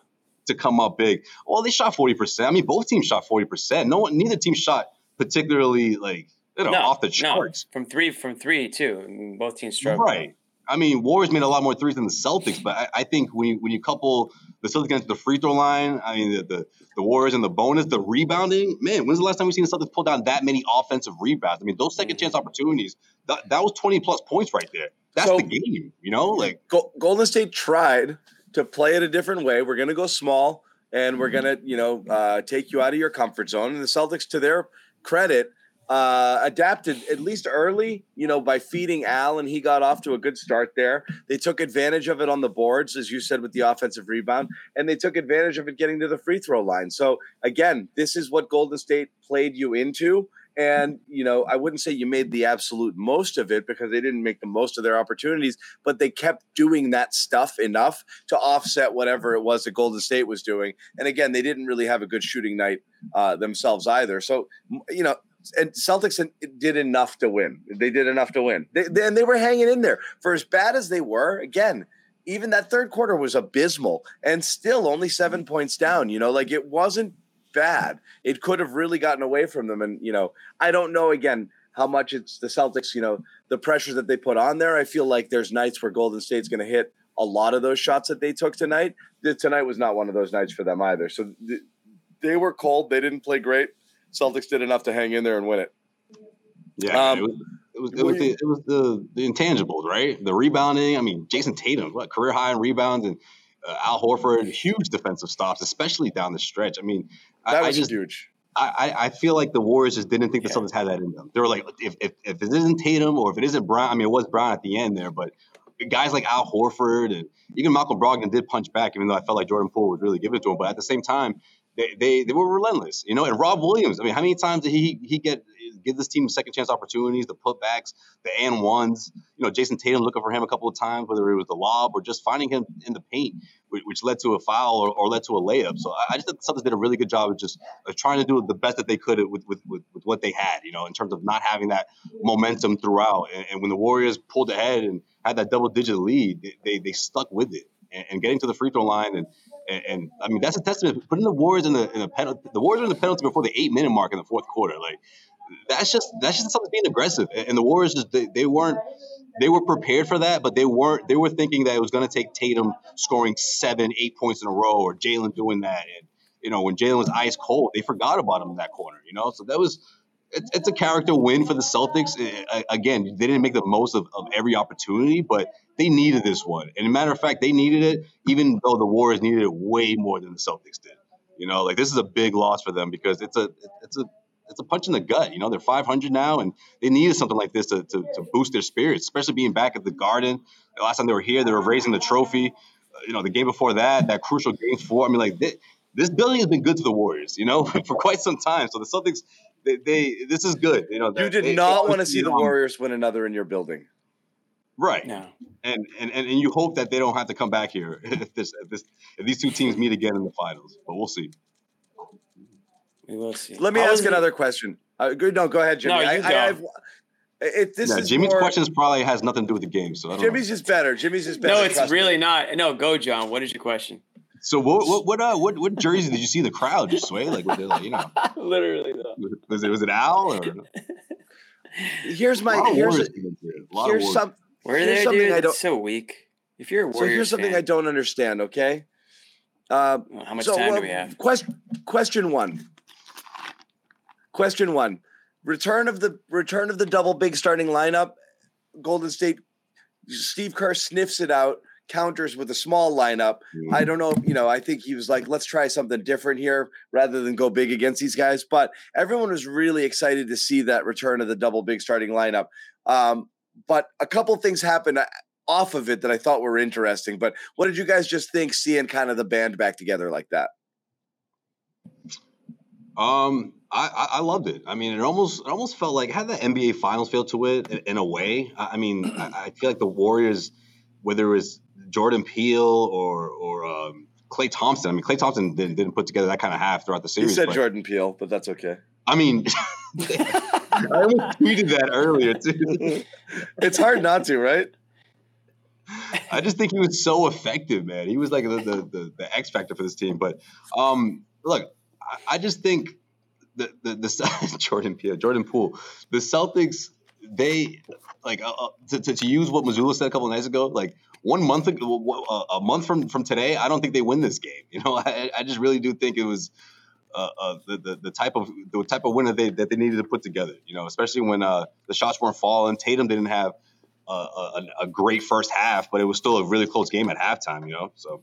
to come up big. Well, they shot 40%. I mean, both teams shot 40%. No one, neither team shot particularly like you know No, off the no, charts. from three from three too. Both teams struggled. Right. I mean, Warriors made a lot more threes than the Celtics, but I, I think when you when you couple the Celtics against the free throw line, I mean the, the the Warriors and the bonus, the rebounding, man, when's the last time we've seen the Celtics pull down that many offensive rebounds? I mean, those second chance opportunities, that, that was 20 plus points right there. That's So- the game, you know? Like Go- Golden State tried to play it a different way. We're going to go small and we're going to, you know, uh, take you out of your comfort zone. And the Celtics, to their credit, uh, adapted at least early, you know, by feeding Al, and he got off to a good start there. They took advantage of it on the boards, as you said, with the offensive rebound, and they took advantage of it getting to the free throw line. So, again, this is what Golden State played you into. And, you know, I wouldn't say you made the absolute most of it because they didn't make the most of their opportunities, but they kept doing that stuff enough to offset whatever it was that Golden State was doing. And again, they didn't really have a good shooting night uh, themselves either. So, you know, and Celtics did enough to win. They did enough to win. They, they, and they were hanging in there for as bad as they were. Again, even that third quarter was abysmal and still only seven points down. You know, like it wasn't bad. It could have really gotten away from them. And, you know, I don't know again how much it's the Celtics, you know, the pressure that they put on there. I feel like there's nights where Golden State's going to hit a lot of those shots that they took tonight. Tonight was not one of those nights for them either. So th- they were cold. They didn't play great. Celtics did enough to hang in there and win it. Yeah, Um, it was it was it was, the, it was the, the intangibles, right? The rebounding. I mean, Jayson Tatum, what career high in rebounds, and uh, Al Horford, huge defensive stops, especially down the stretch. I mean, That I, was I just huge. I, I feel like the Warriors just didn't think the Yeah. Celtics had that in them. They were like, if, if if it isn't Tatum or if it isn't Brown, I mean, it was Brown at the end there, but guys like Al Horford and even Malcolm Brogdon did punch back, even though I felt like Jordan Poole was really giving it to him. But at the same time, they, they they were relentless, you know. And Rob Williams, I mean, how many times did he he get give this team second chance opportunities, the putbacks, the and ones? You know, Jayson Tatum looking for him a couple of times, whether it was the lob or just finding him in the paint, which, which led to a foul or, or led to a layup. So I, just think Celtics did a really good job of just of trying to do the best that they could with with, with, with what they had, you know, in terms of not having that momentum throughout. And, and when the Warriors pulled ahead and had that double digit lead, they, they, they stuck with it. And, and getting to the free throw line and, and and I mean that's a testament. Putting the Warriors in the in the penalty, the Warriors in the penalty before the eight minute mark in the fourth quarter. Like that's just that's just something being aggressive. And and the Warriors just they, they weren't they were prepared for that, but they weren't. They were thinking that it was going to take Tatum scoring seven, eight points in a row, or Jaylen doing that. And you know, when Jaylen was ice cold, they forgot about him in that corner. You know, so that was it's, it's a character win for the Celtics. Again, they didn't make the most of, of every opportunity, but they needed this one. And a matter of fact, they needed it, even though the Warriors needed it way more than the Celtics did. You know, like this is a big loss for them because it's a it's a it's a punch in the gut. You know, they're 500 now, and they needed something like this to, to, to boost their spirits, especially being back at the Garden. The last time they were here, they were raising the trophy. Uh, you know, the game before that, that crucial game four. I mean, like this building has been good to the Warriors, you know, for quite some time. So the Celtics, they, they this is good. You know, you did they, not want to see the Warriors win another in your building. Right. No. And, and and and you hope that they don't have to come back here if this if this if these two teams meet again in the finals. But we'll see. We will see. Let me How ask was another question. Uh, good, no, go ahead, Jimmy. No, you I, go. I, I've, it, this Yeah, is Jimmy's more, questions probably has nothing to do with the game. So I don't Jimmy's know. is better. Jimmy's is better. No, it's trust me. really not. No, go, John. What is your question? So what what what uh what what jersey did you see the crowd just sway like was it like you know Literally, though. was it was it Al or Here's a my lot here's Warriors fans. A lot here's Warriors. some We're Here's there, something dude. I don't- That's so weak. If you're a so here's something fan, I don't understand. Okay. Uh, well, how much so, time uh, do we have? Question question one. Question one. Return of the return of the double big starting lineup. Golden State. Steve Kerr sniffs it out, counters with a small lineup. I don't know, you know, I think he was like, let's try something different here rather than go big against these guys. But everyone was really excited to see that return of the double big starting lineup. Um, but a couple things happened uh, off of it that I thought were interesting. But what did you guys just think seeing kind of the band back together like that? Um, I, I loved it. I mean, it almost it almost felt like had the NBA Finals feel to it in, in a way. I, I mean, I, I feel like the Warriors, whether it was Jordan Peele or or um, Klay Thompson. I mean, Klay Thompson didn't, didn't put together that kind of half throughout the He series. said but- Jordan Peele, but that's okay. I mean, I almost tweeted that earlier too. It's hard not to, right? I just think he was so effective, man. He was like the the, the, the X factor for this team. But um, look, I, I just think the the, the Jordan Peele, Jordan Poole, the Celtics, they like uh, uh, to, to, to use what Mazzulla said a couple of nights ago, like. One month ago, uh, a month from, from today, I don't think they win this game. You know, I, I just really do think it was uh, uh, the, the the type of the type of winner they that they needed to put together. You know, especially when uh, the shots weren't falling. Tatum didn't have a, a great first half, but it was still a really close game at halftime. You know, so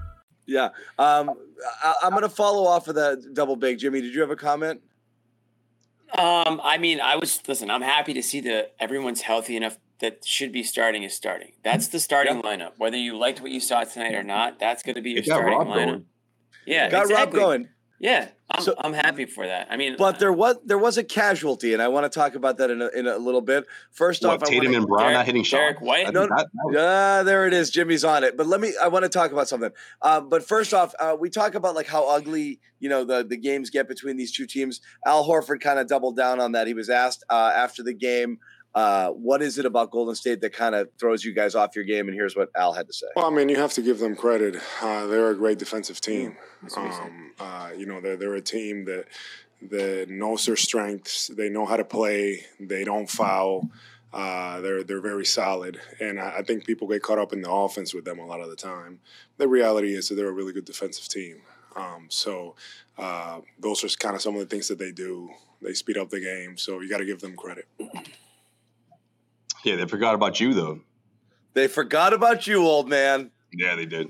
Yeah. Um, I, I'm going to follow off of the double big. Jimmy, did you have a comment? Um, I mean, I was listen. I'm happy to see that everyone's healthy enough that should be starting is starting. That's the starting lineup. Whether you liked what you saw tonight or not, that's going to be your starting Rob lineup. going. Yeah, Got exactly. Rob going. Yeah, I'm, So- I'm happy for that. I mean, But there was there was a casualty, and I want to talk about that in a, in a little bit. First what off, I Tatum wanna, and Brown Derek- not hitting shots. Derek White? I think No, that- that was- Yeah, there it is. Jimmy's on it. But let me. I want to talk about something. Uh, but first off, uh, we talk about like how ugly you know the the games get between these two teams. Al Horford kind of doubled down on that. He was asked uh, after the game, uh, "What is it about Golden State that kind of throws you guys off your game?" And here's what Al had to say. Well, I mean, you have to give them credit. Uh, they're a great defensive team. That's what he said. Um, uh, you know, they're they're a team that that knows their strengths. They know how to play. They don't foul. Uh, they're they're very solid, and I, I think people get caught up in the offense with them a lot of the time. The reality is that they're a really good defensive team. Um, so uh, those are kind of some of the things that they do. They speed up the game, so you got to give them credit. Yeah, they forgot about you though. They forgot about you, old man. Yeah, they did.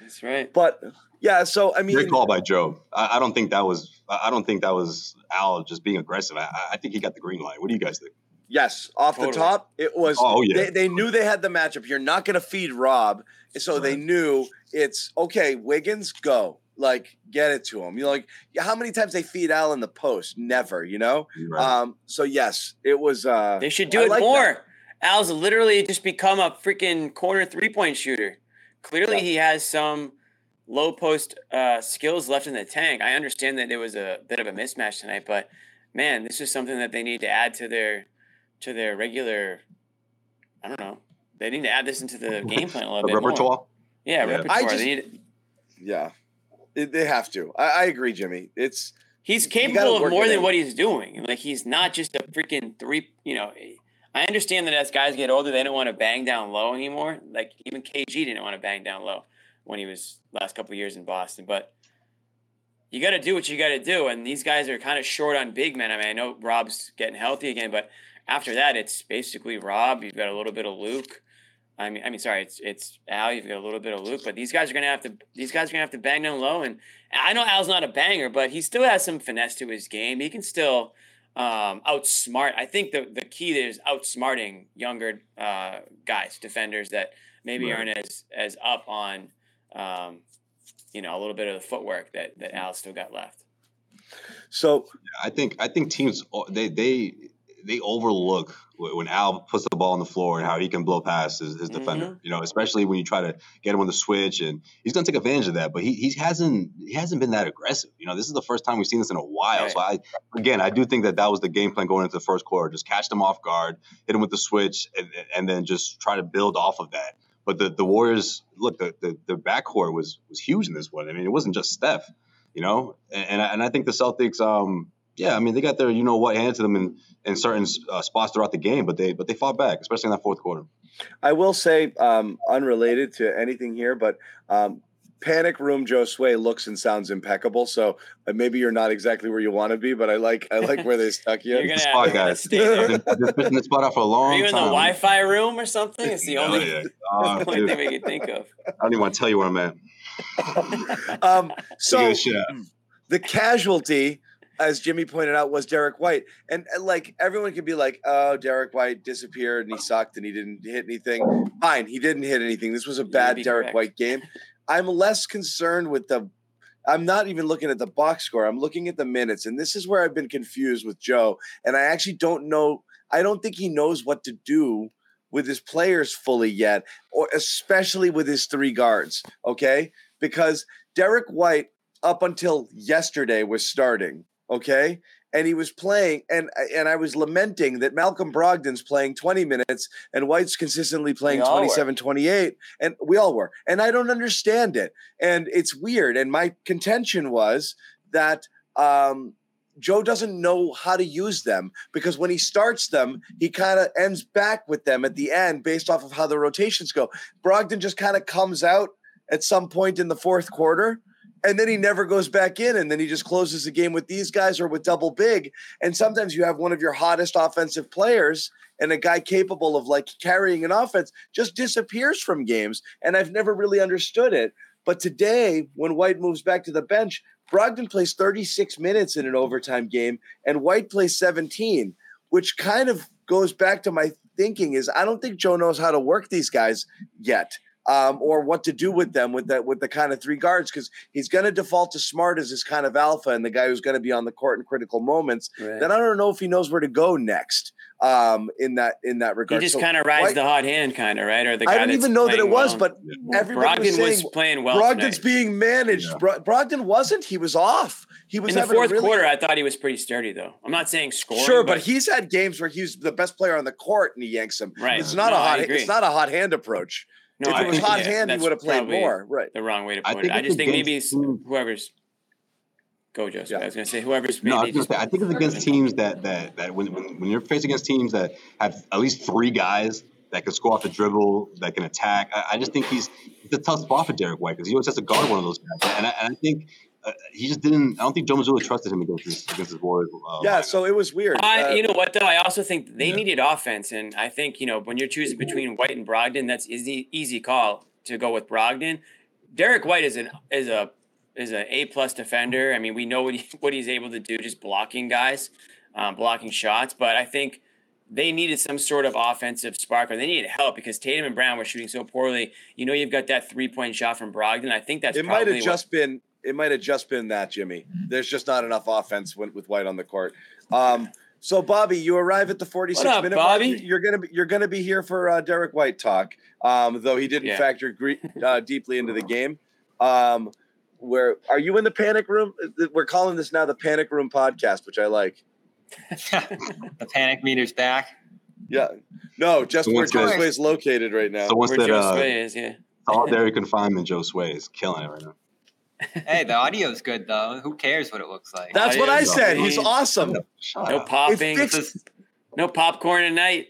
that's right. But yeah, so I mean, Great call by Joe. I, I don't think that was. I I don't think that was Al just being aggressive. I, I think he got the green light. What do you guys think? Yes, off Totally. the top, it was. Oh, yeah. They, they knew they had the matchup. You're not going to feed Rob, so they knew it's okay. Wiggins, go like get it to him. You're like how many times they feed Al in the post? Never. You know. Right. Um. So yes, it was. uh They should do I it like that. More. Al's literally just become a freaking corner three point shooter. Clearly, Yeah. he has some low post uh, skills left in the tank. I understand that it was a bit of a mismatch tonight, but man, this is something that they need to add to their to their regular. I don't know. They need to add this into the game plan a little The bit repertoire. more. Yeah, Yeah. repertoire. I just- they need, Yeah, It- they have to. I, I agree, Jimmy. It's he's capable of more than in. what he's doing. Like he's not just a freaking three. You know, I understand that as guys get older, they don't want to bang down low anymore. Like even KG didn't want to bang down low when he was last couple years in Boston, but. You got to do what you got to do, and these guys are kind of short on big men. I mean, I know Rob's getting healthy again, but after that, it's basically Rob. You've got a little bit of Luke. I mean, I mean, sorry, it's it's Al. You've got a little bit of Luke, but these guys are gonna have to. These guys are gonna have to bang down low, and I know Al's not a banger, but he still has some finesse to his game. He can still um, outsmart. I think the the key is outsmarting younger uh, guys, defenders that maybe Right. aren't as as up on, um, you know, a little bit of the footwork that that Al still got left. so I think I think teams they they they overlook when Al puts the ball on the floor and how he can blow past his, his defender. You know, especially when you try to get him on the switch, and he's going to take advantage of that. But he, he hasn't he hasn't been that aggressive. You know, this is the first time we've seen this in a while. So I again I do think that that was the game plan going into the first quarter. Just catch them off guard, hit him with the switch, and, and then just try to build off of that. But the, the Warriors look the, the the backcourt was was huge in this one. I mean, it wasn't just Steph you know. And and I, and I think the Celtics, um, yeah, I mean they got their you know what handed to them in in certain uh, spots throughout the game, but they but they fought back, especially in that fourth quarter. I will say, um, unrelated to anything here, but um, Panic Room Josue looks and sounds impeccable. So uh, maybe you're not exactly where you want to be, but I like I like where they stuck you. You're gonna spot, have guys. stay there. I've been, I've been fishing this spot out for a long time. Are you in the time. Wi-Fi room or something? It's the Oh, only, yeah. the Uh, only dude, thing we can think of. I don't even want to tell you where I'm at. um, so this the casualty, as Jimmy pointed out, was Derek White, and, and like everyone could be like, "Oh, Derek White disappeared and he sucked and he didn't hit anything." Fine, he didn't hit anything. This was a bad Derek correct. White game. I'm less concerned with the. I'm not even looking at the box score. I'm looking at the minutes, and this is where I've been confused with Joe. And I actually don't know. I don't think he knows what to do with his players fully yet, or especially with his three guards. Okay, because Derek White up until yesterday was starting, okay? And he was playing and and I was lamenting that Malcolm Brogdon's playing 20 minutes and White's consistently playing We all were. 27 28 and we all were. And I don't understand it. And it's weird and my contention was that um Joe doesn't know how to use them because when he starts them, he kind of ends back with them at the end based off of how the rotations go. Brogdon just kind of comes out at some point in the fourth quarter and then he never goes back in and then he just closes the game with these guys or with double big. And sometimes you have one of your hottest offensive players and a guy capable of like carrying an offense just disappears from games and I've never really understood it. But today when White moves back to the bench Brogdon plays 36 minutes in an overtime game and White plays 17 which kind of goes back to my thinking is I don't think Joe knows how to work these guys yet um, or what to do with them with that with the kind of three guards because he's going to default to Smart as his kind of alpha and the guy who's going to be on the court in critical moments. Then I don't know if he knows where to go next um, in that in that regard. He just So kind of rides White- the hot hand, kind of right, or the guy I didn't even know that it playing was, well. but everybody Brogdon was was, playing well. Brogdon's tonight. being managed. Yeah. Bro- Brogdon wasn't. He was off. He was in the fourth really- quarter. I thought he was pretty sturdy, though. I'm not saying scoring. Sure, but he's had games where he's the best player on the court and he yanks him. Right. It's not No, a I hot. It's not a hot hand approach. No, if it was think- hot yeah, hand, he would have played more. Right. The wrong way to I put it. I just think maybe against whoever's. Go, Joseph. Yeah. I was going to say whoever's No, I, maybe was just say, I think it's against teams that that that when, when when you're faced against teams that have at least three guys that can score off the dribble, that can attack. I, I just think he's it's a tough spot for Derek White because he always has to guard one of those guys, and I, and I think uh, he just didn't. I don't think Joe Mazzulla trusted him against his against his Warriors. Uh, Yeah. So it was weird. I, Uh, you know what though? I also think they Yeah. needed offense, and I think you know when you're choosing between White and Brogdon, that's easy easy call to go with Brogdon. Derek White is an is a is an A plus defender. I mean, we know what he, what he's able to do, just blocking guys, um, blocking shots. But I think they needed some sort of offensive spark, or they needed help because Tatum and Brown were shooting so poorly. You know, you've got that three point shot from Brogdon. I think that's it might probably have what- just been it might have just been that Jimmy. There's just not enough offense with, with White on the court. Um, so Bobby, you arrive at the 46 What up, minute mark. Bobby? You're gonna be you're gonna be here for uh, Derek White talk. Um, though he didn't Yeah. factor gre- uh, deeply into the game. Um, where are you in the panic room? We're calling this now the panic room podcast, which I like. the panic meter's back. Yeah. No, just So where Josue is located right now. So once Where that Joe uh, Sway is, yeah. solitary confinement, Josue is killing it right now. Hey, the audio's good though. Who cares what it looks like? That's what I said. only. He's awesome. Shut No up. popping. It fixed- No popcorn at night.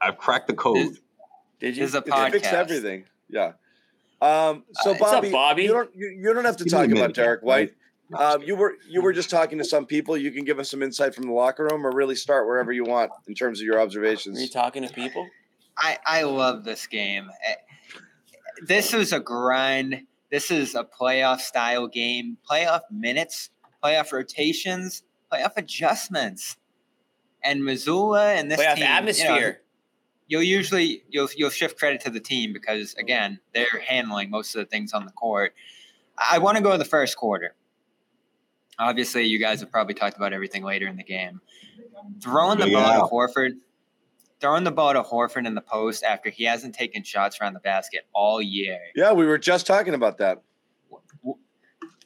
I've cracked the code. This, Did you? this is a It podcast. fixed everything. Yeah. Um, so Uh, what's up, Bobby, Bobby? you don't you, you don't have to Give talk about minute, Derek White. Um, you were you were just talking to some people. You can give us some insight from the locker room, or really start wherever you want in terms of your observations. Are you talking to people? I, I love this game. Eh, This is a grind. This is a playoff style game. Playoff minutes, playoff rotations, playoff adjustments. And Mazzulla and this Playoff team, you know, atmosphere. you'll usually you'll you'll shift credit to the team because again they're handling most of the things on the court. I want to go to the first quarter. Obviously, you guys have probably talked about everything later in the game. Throwing the Big ball Al. to Horford, throwing the ball to Horford in the post after he hasn't taken shots around the basket all year. Yeah, we were just talking about that.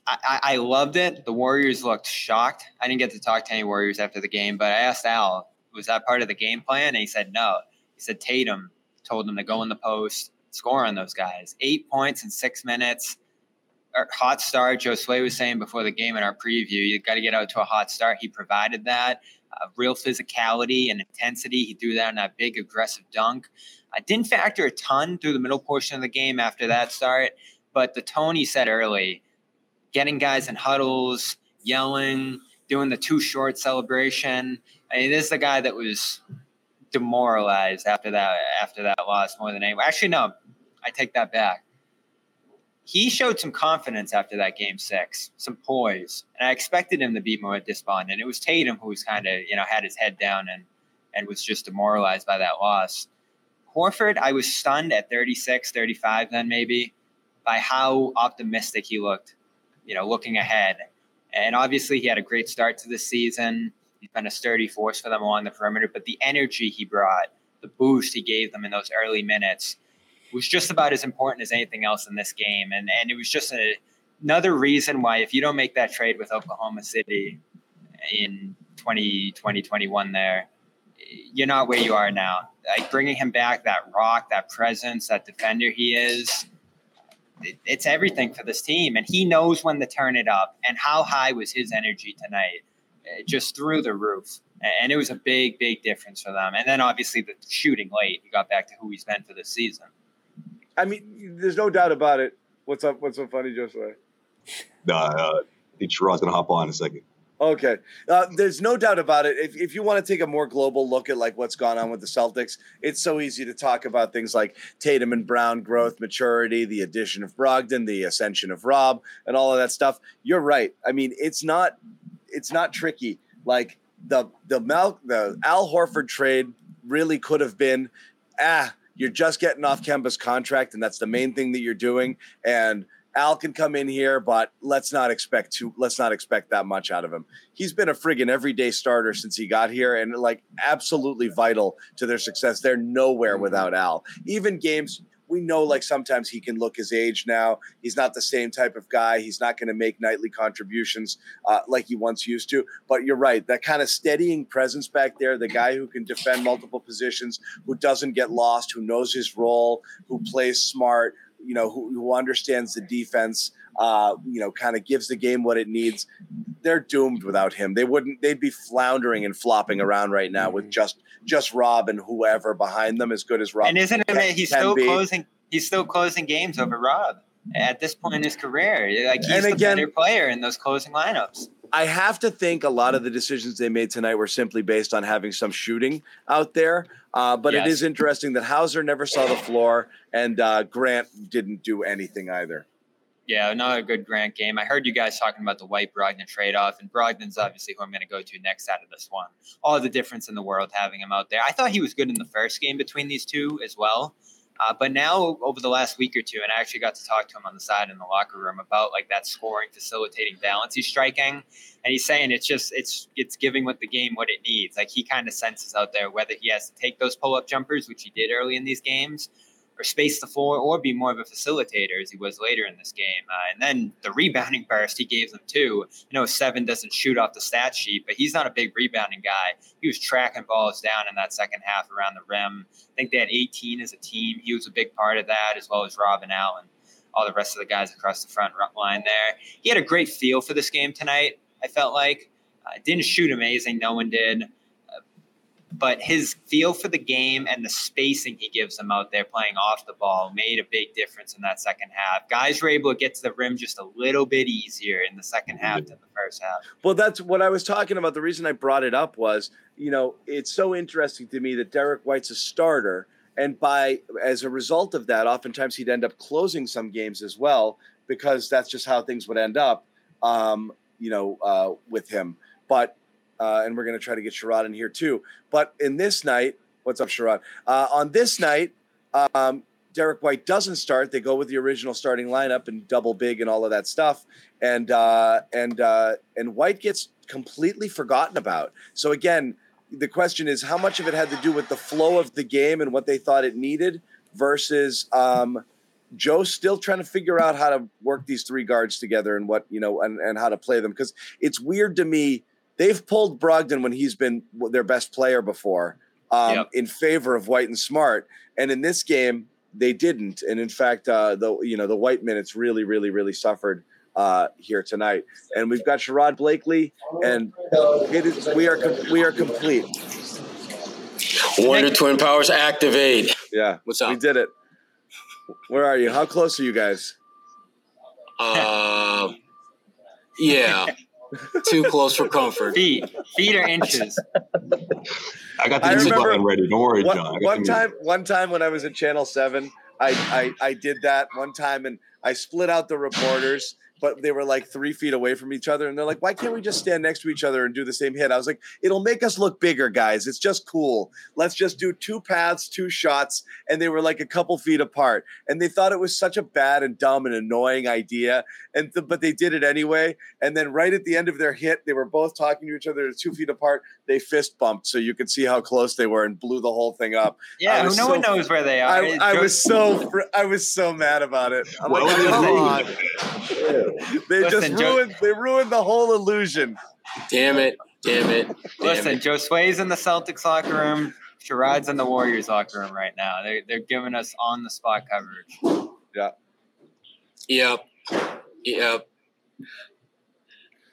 I, I, loved it. The Warriors looked shocked. I didn't get to talk to any Warriors after the game, but I asked Al, was that part of the game plan? And he said no. He said Tatum told him to go in the post, score on those guys. Eight points in six minutes. Or hot start. Josue was saying before the game in our preview, you got to get out to a hot start. He provided that. Uh, real physicality and intensity. He threw in that big aggressive dunk. I didn't factor a ton through the middle portion of the game after that start, but the tone he said early, getting guys in huddles, yelling, doing the too short celebration. I mean, this is the guy that was demoralized after that after that loss more than anyone. Actually, no, I take that back. He showed some confidence after that game six, some poise, and I expected him to be more despondent. And it was Tatum who was kind of you know had his head down and and was just demoralized by that loss. Horford, I was stunned at 36, 35 then maybe by how optimistic he looked, you know, looking ahead. And obviously he had a great start to the season. He's been a sturdy force for them along the perimeter, but the energy he brought, the boost he gave them in those early minutes was just about as important as anything else in this game. And and it was just a, another reason why if you don't make that trade with Oklahoma City in 20, 2021 there, you're not where you are now. Like bringing him back, that rock, that presence, that defender he is, it- it's everything for this team. And he knows when to turn it up. And how high was his energy tonight? Uh, Just through the roof. And it was a big, big difference for them. And then obviously the shooting late, he got back to who he's been for this season. I mean, there's no doubt about it. What's up? What's so funny, Josue? Uh, uh, I think Sherrod's gonna hop on in a second. Okay. Uh, there's no doubt about it. If, if you want to take a more global look at like what's gone on with the Celtics, it's so easy to talk about things like Tatum and Brown growth, maturity, the addition of Brogdon, the ascension of Rob, and all of that stuff. You're right. I mean, it's not it's not tricky. Like the the Mal the Al Horford trade really could have been ah, you're just getting off Kemba's contract, and that's the main thing that you're doing. And Al can come in here, but let's not expect to let's not expect that much out of him. He's been a friggin' everyday starter since he got here, and like absolutely vital to their success. They're nowhere mm-hmm. without Al. Even games we know, like sometimes he can look his age now. He's not the same type of guy. He's not going to make nightly contributions uh, like he once used to. But you're right, that kind of steadying presence back there, the guy who can defend multiple positions, who doesn't get lost, who knows his role, who plays smart, you know, who, who understands the defense, uh, you know, kind of gives the game what it needs. They're doomed without him. They wouldn't. They'd be floundering and flopping around right now with just just Rob and whoever behind them, as good as Rob. And isn't it can- he's still be. closing he's still closing games over Rob at this point in his career. Like he's And the better player in those closing lineups. I have to think a lot of the decisions they made tonight were simply based on having some shooting out there. Uh, but it Yes. is interesting that Hauser never saw the floor and uh, Grant didn't do anything either. Yeah, another good Grant game. I heard you guys talking about the White Brogdon trade off, and Brogdon's obviously who I'm going to go to next out of this one. All the difference in the world having him out there. I thought he was good in the first game between these two as well. Uh, but now, over the last week or two, and I actually got to talk to him on the side in the locker room about like that scoring, facilitating balance he's striking, and he's saying it's just it's it's giving what the game what it needs. Like he kind of senses out there whether he has to take those pull up jumpers, which he did early in these games, or space the floor or be more of a facilitator as he was later in this game. Uh, and then the rebounding burst he gave them too. You know seven doesn't shoot off the stat sheet, but he's not a big rebounding guy. He was tracking balls down in that second half around the rim. I think they had 18 as a team. He was a big part of that, as well as Rob and Al, all the rest of the guys across the front line there. He had a great feel for this game tonight. I felt like uh, didn't shoot amazing. No one did but his feel for the game and the spacing he gives them out there playing off the ball made a big difference in that second half. Guys were able to get to the rim just a little bit easier in the second half than the first half. Well, that's what I was talking about. The reason I brought it up was, you know, it's so interesting to me that Derek White's a starter. And by as a result of that, oftentimes he'd end up closing some games as well, because that's just how things would end up, um, you know, uh, with him. But uh, and we're going to try to get Sherrod in here too. But in this night, what's up, Sherrod? Uh, on this night, um, Derek White doesn't start. They go with the original starting lineup and double big and all of that stuff, and uh, and uh, and White gets completely forgotten about. So again, the question is how much of it had to do with the flow of the game and what they thought it needed versus um, Joe still trying to figure out how to work these three guards together and what you know and, and how to play them because it's weird to me they've pulled Brogdon when he's been their best player before um, yep. in favor of White and Smart, and in this game they didn't. And in fact, uh, the you know the White minutes really, really, really suffered uh, here tonight. And we've got Sherrod Blakely, and it is we are com- we are complete. Wonder Twin Powers activate. Yeah, what's up? We did it. Where are you? How close are you guys? Uh, yeah. Too close for comfort. Feet, feet or inches. I got the I button ready. Don't worry, one, John. One time, one time when I was at Channel Seven, I, I I did that one time, and I split out the reporters but they were like three feet away from each other. And they're like, why can't we just stand next to each other and do the same hit? I was like, it'll make us look bigger, guys. It's just cool. Let's just do two paths, two shots. And they were like a couple feet apart. And they thought it was such a bad and dumb and annoying idea. And th- but they did it anyway. And then right at the end of their hit, they were both talking to each other two feet apart. They fist bumped so you could see how close they were and blew the whole thing up. Yeah, no so, one knows where they are. I, I was so fr- I was so mad about it. I'm like, come on. they Listen, just ruined Joe, they ruined the whole illusion. Damn it. Damn it. Damn Listen, it. Josue's in the Celtics locker room. Sherrod's in the Warriors locker room right now. They they're giving us on the spot coverage. Yeah. Yep. Yep.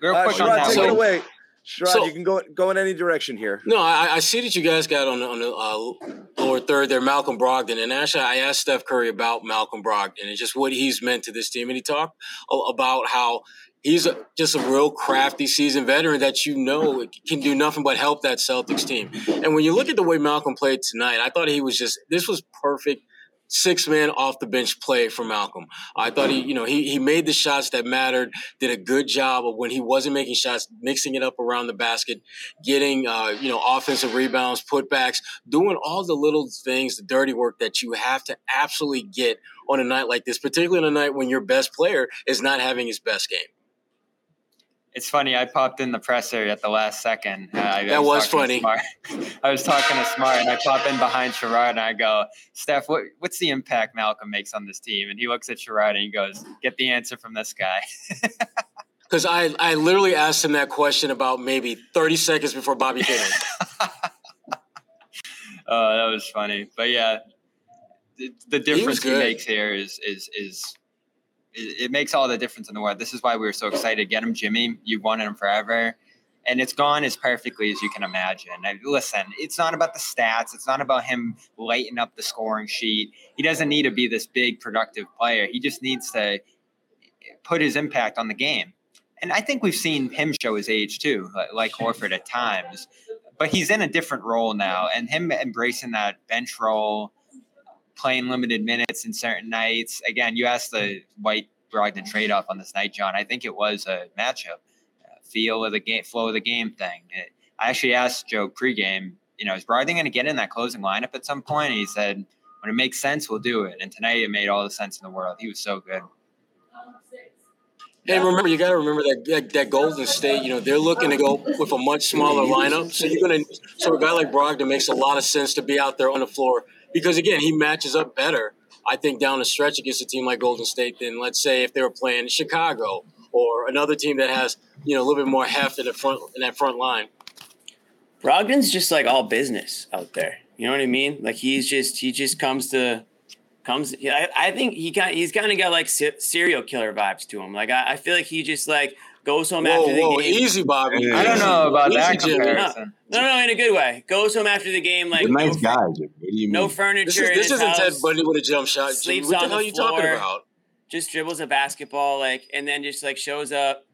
Real uh, quick Sherrod, on that. Take so, it away. Sherrod, so, you can go go in any direction here. No, I, I see that you guys got on the, on the uh, lower third there, Malcolm Brogdon, and actually I asked Steph Curry about Malcolm Brogdon and just what he's meant to this team, and he talked about how he's a, just a real crafty, seasoned veteran that you know can do nothing but help that Celtics team. And when you look at the way Malcolm played tonight, I thought he was just this was perfect six man off the bench play for Malcolm. I thought he, you know, he he made the shots that mattered. Did a good job of when he wasn't making shots, mixing it up around the basket, getting uh, you know offensive rebounds, putbacks, doing all the little things, the dirty work that you have to absolutely get on a night like this, particularly on a night when your best player is not having his best game. It's funny. I popped in the presser at the last second. Uh, I, that was, was funny. I was talking to Smart, and I pop in behind Sherrod, and I go, "Steph, what, what's the impact Malcolm makes on this team?" And he looks at Sherrod, and he goes, "Get the answer from this guy." Because I, I literally asked him that question about maybe 30 seconds before Bobby came in. oh, that was funny. But yeah, the, the difference he, he makes here is is is it, it, makes all the difference in the world. This is why we were so excited get him, Jimmy. You've wanted him forever. And it's gone as perfectly as you can imagine. And listen, it's not about the stats. It's not about him lighting up the scoring sheet. He doesn't need to be this big productive player. He just needs to put his impact on the game. And I think we've seen him show his age too, like Horford at times. But he's in a different role now, and him embracing that bench role, playing limited minutes in certain nights. Again, you asked the White Brogdon trade off on this night, John. I think it was a matchup, uh, feel of the game, flow of the game thing. It, I actually asked Joe pregame, you know, is Brogdon going to get in that closing lineup at some point? And he said, when it makes sense, we'll do it. And tonight it made all the sense in the world. He was so good. And remember, you got to remember that, that, that Golden State, you know, they're looking to go with a much smaller mm-hmm. lineup. So you're going to, so a guy like Brogdon makes a lot of sense to be out there on the floor because again, he matches up better I think down the stretch against a team like Golden State than let's say if they were playing Chicago or another team that has you know a little bit more heft in the front in that front line. Brogdon's just like all business out there. You know what I mean? Like he's just he just comes to comes. I, I think he got he's kind of got like serial killer vibes to him. Like I, I feel like he just like goes home Whoa, after the whoa, game. easy, Bobby. I don't know about Easy, that comparison. No, no, in a good way. Goes home after the game like They're nice no, guys. What do you mean? no furniture. This, in is, this his isn't house, Ted Bundy with a jump shot. Jimmy. Sleeps What the on hell the are you talking floor. about? Just dribbles a basketball, like, and then just like shows up.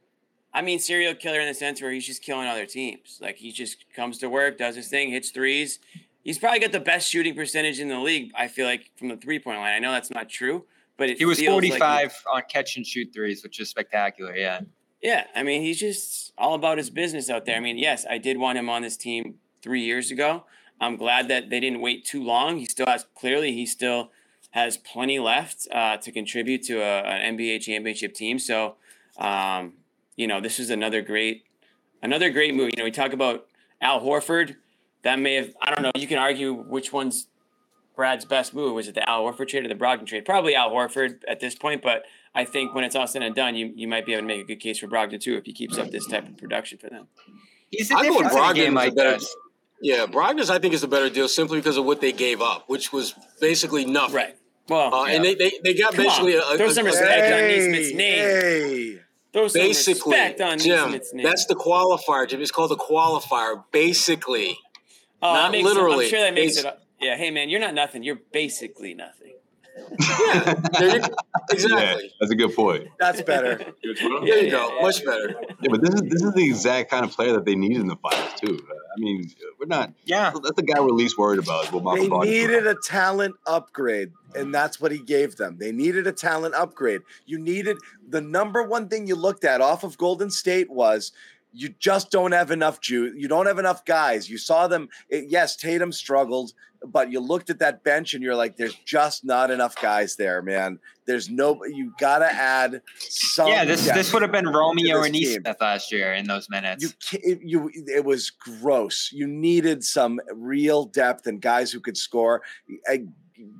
I mean, serial killer in the sense where he's just killing other teams. Like he just comes to work, does his thing, hits threes. He's probably got the best shooting percentage in the league. I feel like from the three point line. I know that's not true, but it He was feels like he- 45 on catch and shoot threes, which is spectacular. Yeah. Yeah, I mean, he's just all about his business out there. I mean, yes, I did want him on this team three years ago. I'm glad that they didn't wait too long. He still has clearly he still has plenty left uh, to contribute to a, an NBA championship team. So, um, you know, this is another great, another great move. You know, we talk about Al Horford. That may have I don't know. You can argue which one's Brad's best move. Was it the Al Horford trade or the Brogdon trade? Probably Al Horford at this point, but I think when it's all said and done, you, you might be able to make a good case for Brogdon too if he keeps up this type of production for them. He's the I go with difference in a Brogdon game like better. Yeah, Brogdon's I think is a better deal simply because of what they gave up, which was basically nothing. Right. Well, Uh, And they, they, they got Come basically on. a, Throw a- some a- respect on Hey, Nesmith's name. hey. Throw some basically, respect on Jim. Nesmith's name. That's the qualifier, Jim. It's called the qualifier. Basically, oh, that not makes it- literally. I'm sure that makes It's- it. Yeah. Hey, man, you're not nothing. You're basically nothing. There you, Yeah, exactly. that's a good point. That's better. There you go. Much better. Yeah, but this is this is the exact kind of player that they need in the finals too. I mean, we're not. Yeah. That's the guy we're least worried about. Is what They needed a talent upgrade, and that's what he gave them. They needed a talent upgrade. You needed the number one thing you looked at off of Golden State was you just don't have enough juice. You don't have enough guys. You saw them. It, yes, Tatum struggled, but you looked at that bench and you're like, "There's just not enough guys there, man. There's no. You gotta add some. Yeah, this this would have been Romeo and. Easmith last year in those minutes. you you it was gross. You needed some real depth and guys who could score. I,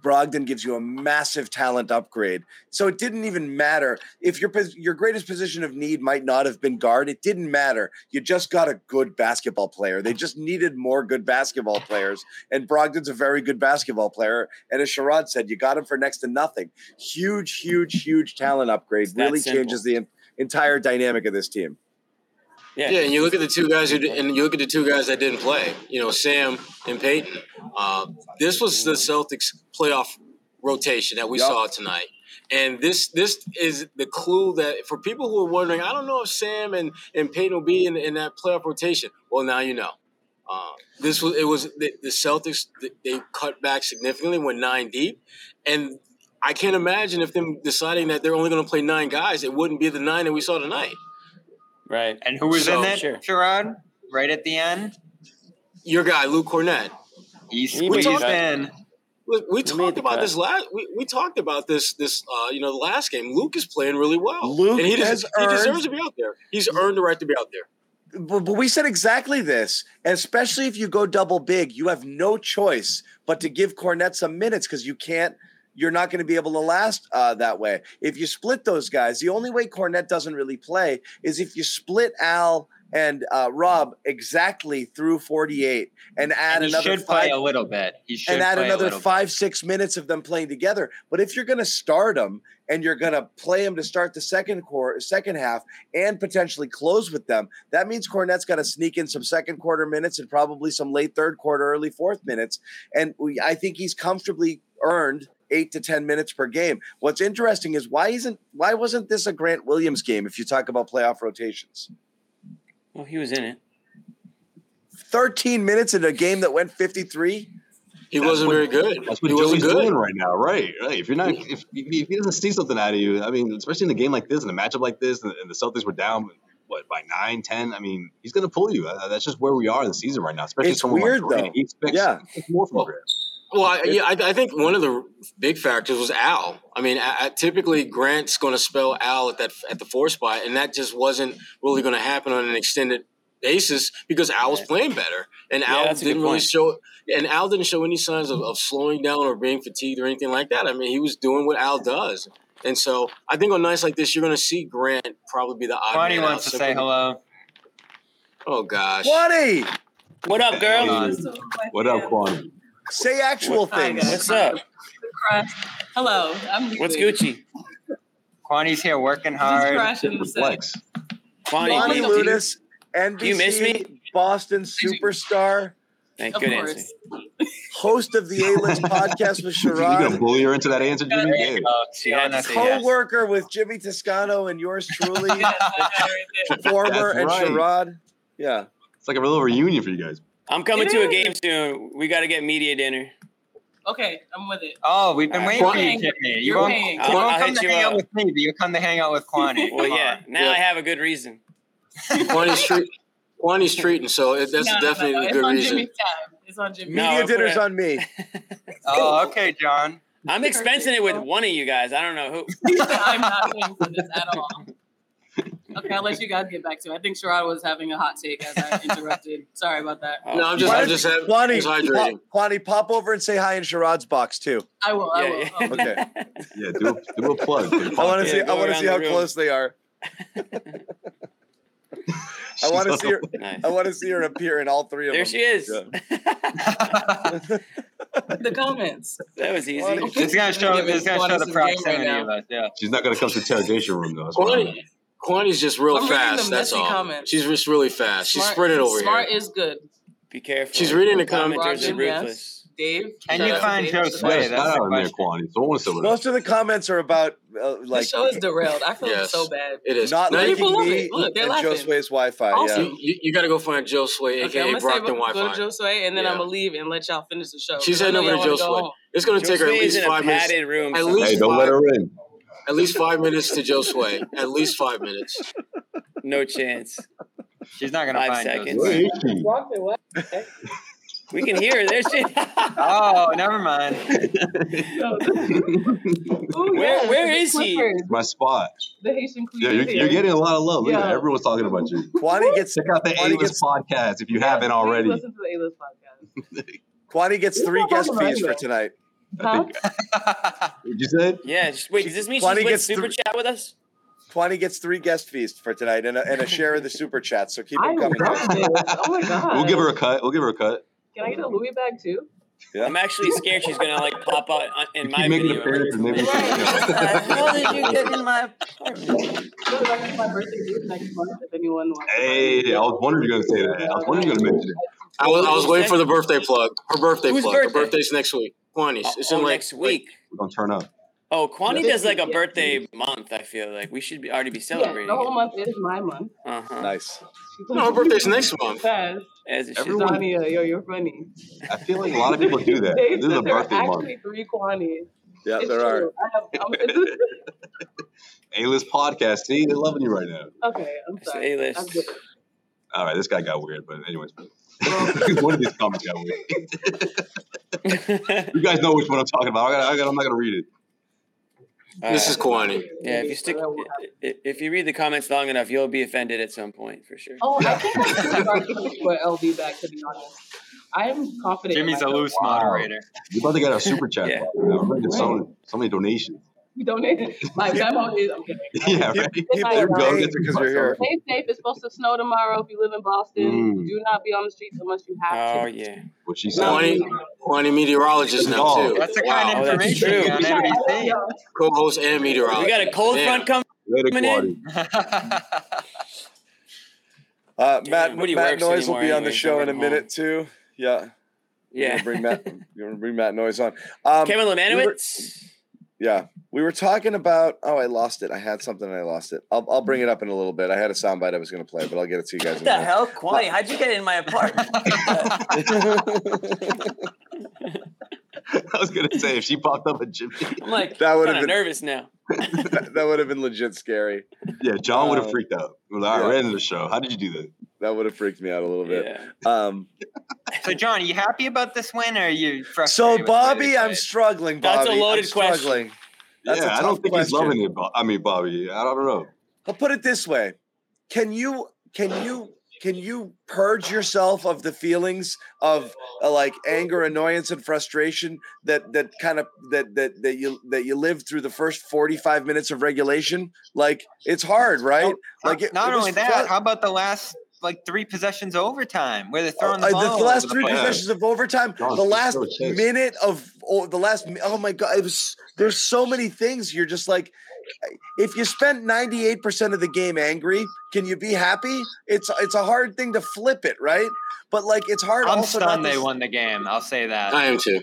Brogdon gives you a massive talent upgrade. So it didn't even matter if your your greatest position of need might not have been guard. It didn't matter. You just got a good basketball player. They just needed more good basketball players. And Brogdon's a very good basketball player. And as Sherrod said, you got him for next to nothing. Huge, huge, huge talent upgrade. Really simple. changes the entire dynamic of this team. Yeah. Yeah, and you look at the two guys who, and you look at the two guys that didn't play. You know, Sam and Peyton. Uh, this was the Celtics playoff rotation that we Yup. saw tonight, and this this is the clue that for people who are wondering, I don't know if Sam and and Peyton will be in, in that playoff rotation. Well, now you know. Uh, this was it was the, the Celtics. They cut back significantly, went nine deep, and I can't imagine if them deciding that they're only going to play nine guys, it wouldn't be the nine that we saw tonight. Right. and who was So, in it, sure. Sherrod? Right at the end? Your guy, Luke Kornet. He's He made squeezed in. We, we talked about cut. this last. We, we talked about this this uh, you know the last game. Luke is playing really well. Luke and he, des- has he deserves to be out there. He's earned the right to be out there. but, but we said exactly this, especially if you go double big, you have no choice but to give Kornet some minutes because you can't. You're not going to be able to last uh, that way. If you split those guys, the only way Kornet doesn't really play is if you split Al and uh, Rob exactly through 48 and add And he another should five play a little bit. He should and add another five six minutes of them playing together. But if you're going to start them and you're going to play them to start the second quarter, second half, and potentially close with them, that means Kornet's got to sneak in some second quarter minutes and probably some late third quarter, early fourth minutes. And we, I think he's comfortably earned eight to ten minutes per game. What's interesting is why isn't why wasn't this a Grant Williams game? If you talk about playoff rotations, Well, he was in it. 13 minutes in a game that went 53. He wasn't what- very good. That's what he wasn't Joey's good. doing right now, right? Right. If you're not, if, if he doesn't see something out of you, I mean, especially in a game like this, in a matchup like this, and, and the Celtics were down, what by nine, ten. I mean, he's going to pull you. Uh, That's just where we are in the season right now. Especially It's someone weird, like Durant. though. He expects, Yeah. he expects more from Well, Grant. Well, I, yeah, I, I think one of the big factors was Al. I mean, I, I- typically Grant's going to spell Al at that at the four spot, and that just wasn't really going to happen on an extended basis because Al was playing better, and Al that's a good didn't really point. show. And Al didn't show any signs of, of slowing down or being fatigued or anything like that. I mean, he was doing what Al does. And so I think on nights like this, you're going to see Grant probably be the odd Kwani man wants out to say simply- hello. Oh gosh. Kwani, What up, girl? What up, Quan? Say actual Hi, things. guys. What's up? Hello, I'm What's. Gucci? Kwani's here working hard. crashing the set. Flex. Kwani, Kwani do you- NBC, you miss me? Boston superstar, Thank Of good course. answer. host of the A-list podcast with Sherrod. You gonna bully her into that answer, Jimmy? There Yeah. go. She had to That's yes. with Jimmy Toscano and yours truly, Yes, right former That's and right. Sherrod. Yeah. It's like a little reunion for you guys. I'm coming It to a game soon. We got to get media dinner. Okay, I'm with it. Oh, we've been Alright. waiting for you, Paying. Jimmy. You You're won't, you I'll- won't come to you hang out with me, but you come to hang out with Kwani. Well, yeah. on. Now Yeah. I have a good reason. Kwani's, treat, Kwani's treating, so it, that's No, no, definitely no, no. a It's good on reason. Jimmy's time. It's on Jimmy. Media I'll dinner's on me. Oh, okay, John. I'm expensing it with one of you guys. I don't know who. I'm not paying for this at all. Okay, I'll let you guys get back to it. I think Sherrod was having a hot take as I interrupted. Sorry about that. No, I'm just, I'm don't just having, Kwani, just hydrating. pop, Kwani, pop over and say hi in Sherrod's box too. I will. I yeah, will. yeah. Oh, Okay. Yeah, do, do a plug. to the I want podcast. to see. I want to see how room. close they are. I want to see her. Nice. I want to see her appear in all three of There them. There she is. the comments. that was easy. Kwani. It's gonna show. Giving It's gonna show the some game right of us. Yeah. She's not gonna come to the interrogation room though. That's what I Kwani, know. Kwani's just real I'm fast. the That's all. comments. She's just really fast. She's Smart- sprinting over Smart is good. Be careful. She's reading the Commenters comments. are Roger, yes. ruthless. Dave. Can you find Dave Josue? That's not out in there, question. Kwani. So I want to Most of the comments are about uh, Like, like the show is derailed. I feel Yes. so bad. It is. not Now, you, liking People me it. Look, they're and Joe. Sway's Wi-Fi. Also- Yeah. you, you got to go find Josue, Okay, aka I'm gonna say go to Wi-Fi. Josue, and then Yeah. I'm gonna leave and let y'all finish the show. She's I heading over to y'all Joe wanna go Sway. It's going to Joe take her at least in a five minutes. padded room. At least Hey, don't let her in. At least five minutes to Josue. At least five minutes. No chance. She's not gonna Five find seconds. Joe Where Sway. is what? We can hear her. There she. Oh, never mind. Ooh, Where- yes, where the he? Clippers, My spot. The Haitian queen. Yeah, you're, you're getting a lot of love. Look at Everyone's talking about you. Kwani gets Check out the A-list podcast if you Yeah, haven't already. Listen to the A-list podcast. Kwani gets three guest fees for tonight. Huh? Did you say? Yeah. Just, wait. Does this mean Kwani she's with gets super three- chat with us? Kwani gets three guest fees for tonight and a, and a share of the super chat. So keep I them coming. Oh my god. We'll give her a cut. We'll give her a cut. Can I get a Louis bag too? Yeah. I'm actually scared she's gonna like pop out uh, in my making video. appearances. Maybe Right. How did you get in my apartment? My birthday next month. If anyone wants. Hey. I was wondering you're gonna say that. I was wondering you were gonna mention it. I was, I was waiting for the birthday plug. Her birthday Whose plug. Her birthday's next week. Kwani's. It's in oh, like next week. We're gonna turn up. Oh, Kwani does like a Yeah. birthday month. I feel like we should be already be Yeah, celebrating. the whole month is my month. Uh huh. Nice. No, her birthday's next month. Fast. As it should. Everyone- Dania, yo, you're funny. I feel like a lot of people do that. This is a there are birthday month. actually three Kwani's. Yeah, It's there are. true. I A-list podcast. See, they're loving you right now. okay, I'm sorry. A-list. All right, this guy got weird, but anyways. One of these comments got weird. You guys know which one I'm talking about. I got, I got, I'm not gonna read it. This is Kwani. Yeah, if you stick, if you read the comments long enough, you'll be offended at some point for sure. Oh, I think I should start looking for LB back, to be honest. I am confident. Jimmy's a myself. loose Wow. moderator. You're about to get a super chat. Yeah. Now, I'm getting so, so many donations. You donated. My Venmo is, I'm kidding. yeah, People, right. people There are you because you're here. Stay safe. It's supposed to snow tomorrow if you live in Boston. Mm. Do not be on the streets unless you have Oh to. yeah. What she said. Kwani, Kwani meteorologist now Oh. too. That's the kind Wow. of Oh, that's information you true. got on NBC. Co-host and meteorologist. We got a cold Damn. front coming. Later, Coming in. Kwani. Uh, Matt Nobody Matt Noyes will be on the show in a at minute too. Yeah. Yeah. bring Matt. You're gonna bring Matt Noyes on. Um, Kevin we were- Lemanowicz. Yeah, we were talking about. Oh, I lost it. I had something and I lost it. I'll, I'll bring it up in a little bit. I had a soundbite I was going to play, but I'll get it to you guys. in a minute. hell, Kwani? How'd you get in my apartment? I was gonna say if she popped up at Jimmy. I'm like, That would've been- nervous now. that, that would have been legit scary. Yeah, John would have Uh, freaked out. He was like, all right, yeah. we're ending the show. How did you do that? That would have freaked me out a little bit. Yeah. Um, so, John, are you happy about this win, or are you frustrated? so, with the way Bobby, I'm struggling. Bobby, That's a loaded I'm question. struggling. That's yeah, I don't think he's loving it. Bo- I mean, Bobby, I don't know. I'll put it this way: Can you can you can you purge yourself of the feelings of uh, like anger, annoyance, and frustration that that kind of that that that you that you lived through the first forty five minutes of regulation? Like it's hard, right? Like it, Not it only that, fun. how about the last like three possessions overtime where they're Uh, throwing the uh, ball? the, last three the possessions of overtime, John, the last so minute of oh, the last. Oh my god! It was. There's so many things. You're just like, if you spent 98 percent of the game angry, can you be happy? It's it's a hard thing to flip it, right? But like, it's hard. I'm also not stunned to they won the game. I'll say that. I am too.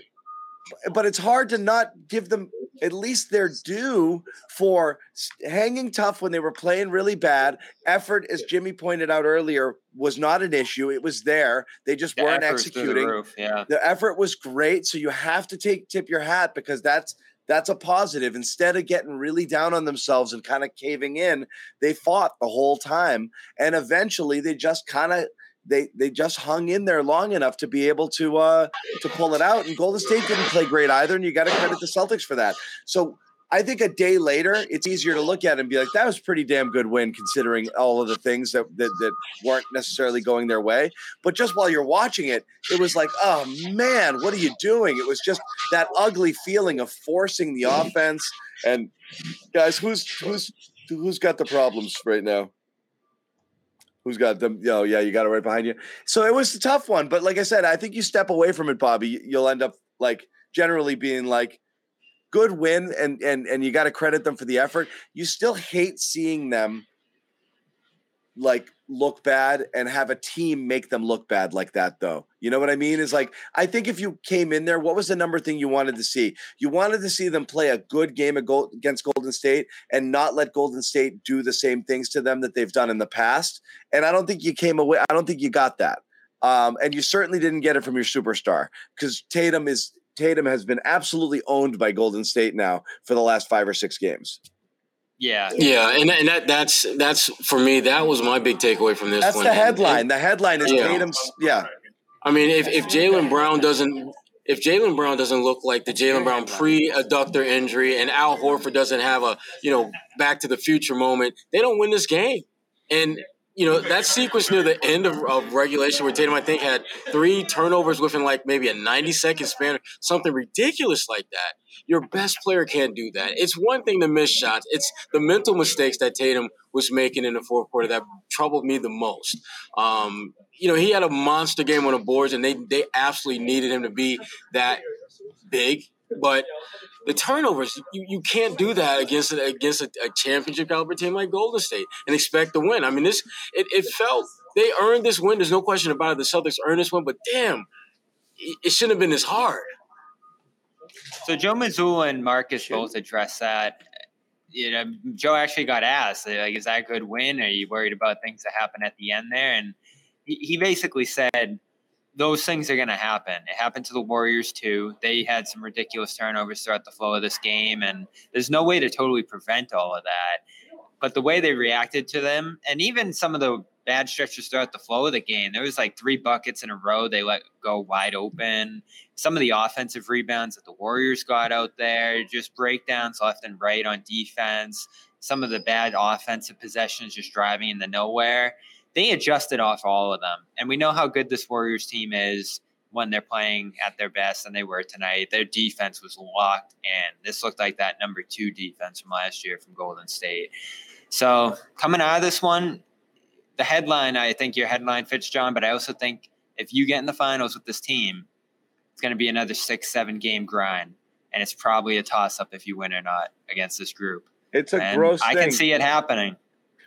But it's hard to not give them at least their due for hanging tough when they were playing really bad. Effort, as Jimmy pointed out earlier, was not an issue. It was there. They just The weren't the executing. roof, yeah. The effort was great, so you have to take tip your hat because that's that's a positive. Instead of getting really down on themselves and kind of caving in, they fought the whole time, and eventually they just kind of they they just hung in there long enough to be able to uh to pull it out. And Golden State didn't play great either, and you got to credit the Celtics for that. So. I think a day later, it's easier to look at and be like, that was pretty damn good win considering all of the things that, that that weren't necessarily going their way. But just while you're watching it, it was like, oh man, what are you doing? It was just that ugly feeling of forcing the offense. And guys, who's who's who's got the problems right now? Who's got them? Oh, yeah, you got it right behind you. So it was a tough one, but like I said, I think you step away from it, Bobby, you'll end up like generally being like good win, and and and you got to credit them for the effort. You still hate seeing them like look bad and have a team make them look bad like that though. You know what i mean? Is like i think if you came in there what was the number thing you wanted to see? You wanted to see them play a good game against golden state and not let golden state do the same things to them that they've done in the past. And i don't think you came away i don't think you got that. Um, and you certainly didn't get it from your superstar because tatum is tatum has been absolutely owned by golden state now for the last five or six games Yeah. Yeah, and and that that's that's for me. That was my big takeaway from this that's one. the And- headline and- the headline is Yeah. tatum's yeah I mean, if, if Jaylen Brown doesn't if Jaylen Brown doesn't look like the Jaylen Brown pre-adductor injury and Al Horford doesn't have a you know back to the future moment, they don't win this game. And you know that sequence near the end of, of regulation where Tatum I think had three turnovers within like maybe a 90 second span, something ridiculous like that. Your best player can't do that. It's one thing to miss shots. It's the mental mistakes that Tatum was making in the fourth quarter that troubled me the most. Um, you know, he had a monster game on the boards, and they they absolutely needed him to be that big. But the turnovers, you, you can't do that against a, against a, a championship caliber team like Golden State and expect to win. I mean, this it, it felt they earned this win. There's no question about it. The Celtics earned this win, but damn, it, it shouldn't have been this hard. So Joe Mazzulla and Marcus both addressed that. You know, Joe actually got asked, like, is that a good win? Are you worried about things that happen at the end there? And he, he basically said those things are going to happen. It happened to the Warriors too. They had some ridiculous turnovers throughout the flow of this game, and there's no way to totally prevent all of that. But the way they reacted to them, and even some of the bad stretches throughout the flow of the game, there was like three buckets in a row they let go wide open. Some of the offensive rebounds that the Warriors got out there, just breakdowns left and right on defense. Some of the bad offensive possessions just driving into nowhere they adjusted off all of them. And we know how good this Warriors team is when they're playing at their best, and they were tonight. Their defense was locked, and this looked like that number two defense from last year from Golden State. So coming out of this one, the headline, I think your headline fits, John, but I also think if you get in the finals with this team, it's going to be another six, seven game grind. And it's probably a toss up if you win or not against this group. It's a And gross I thing. can see it happening.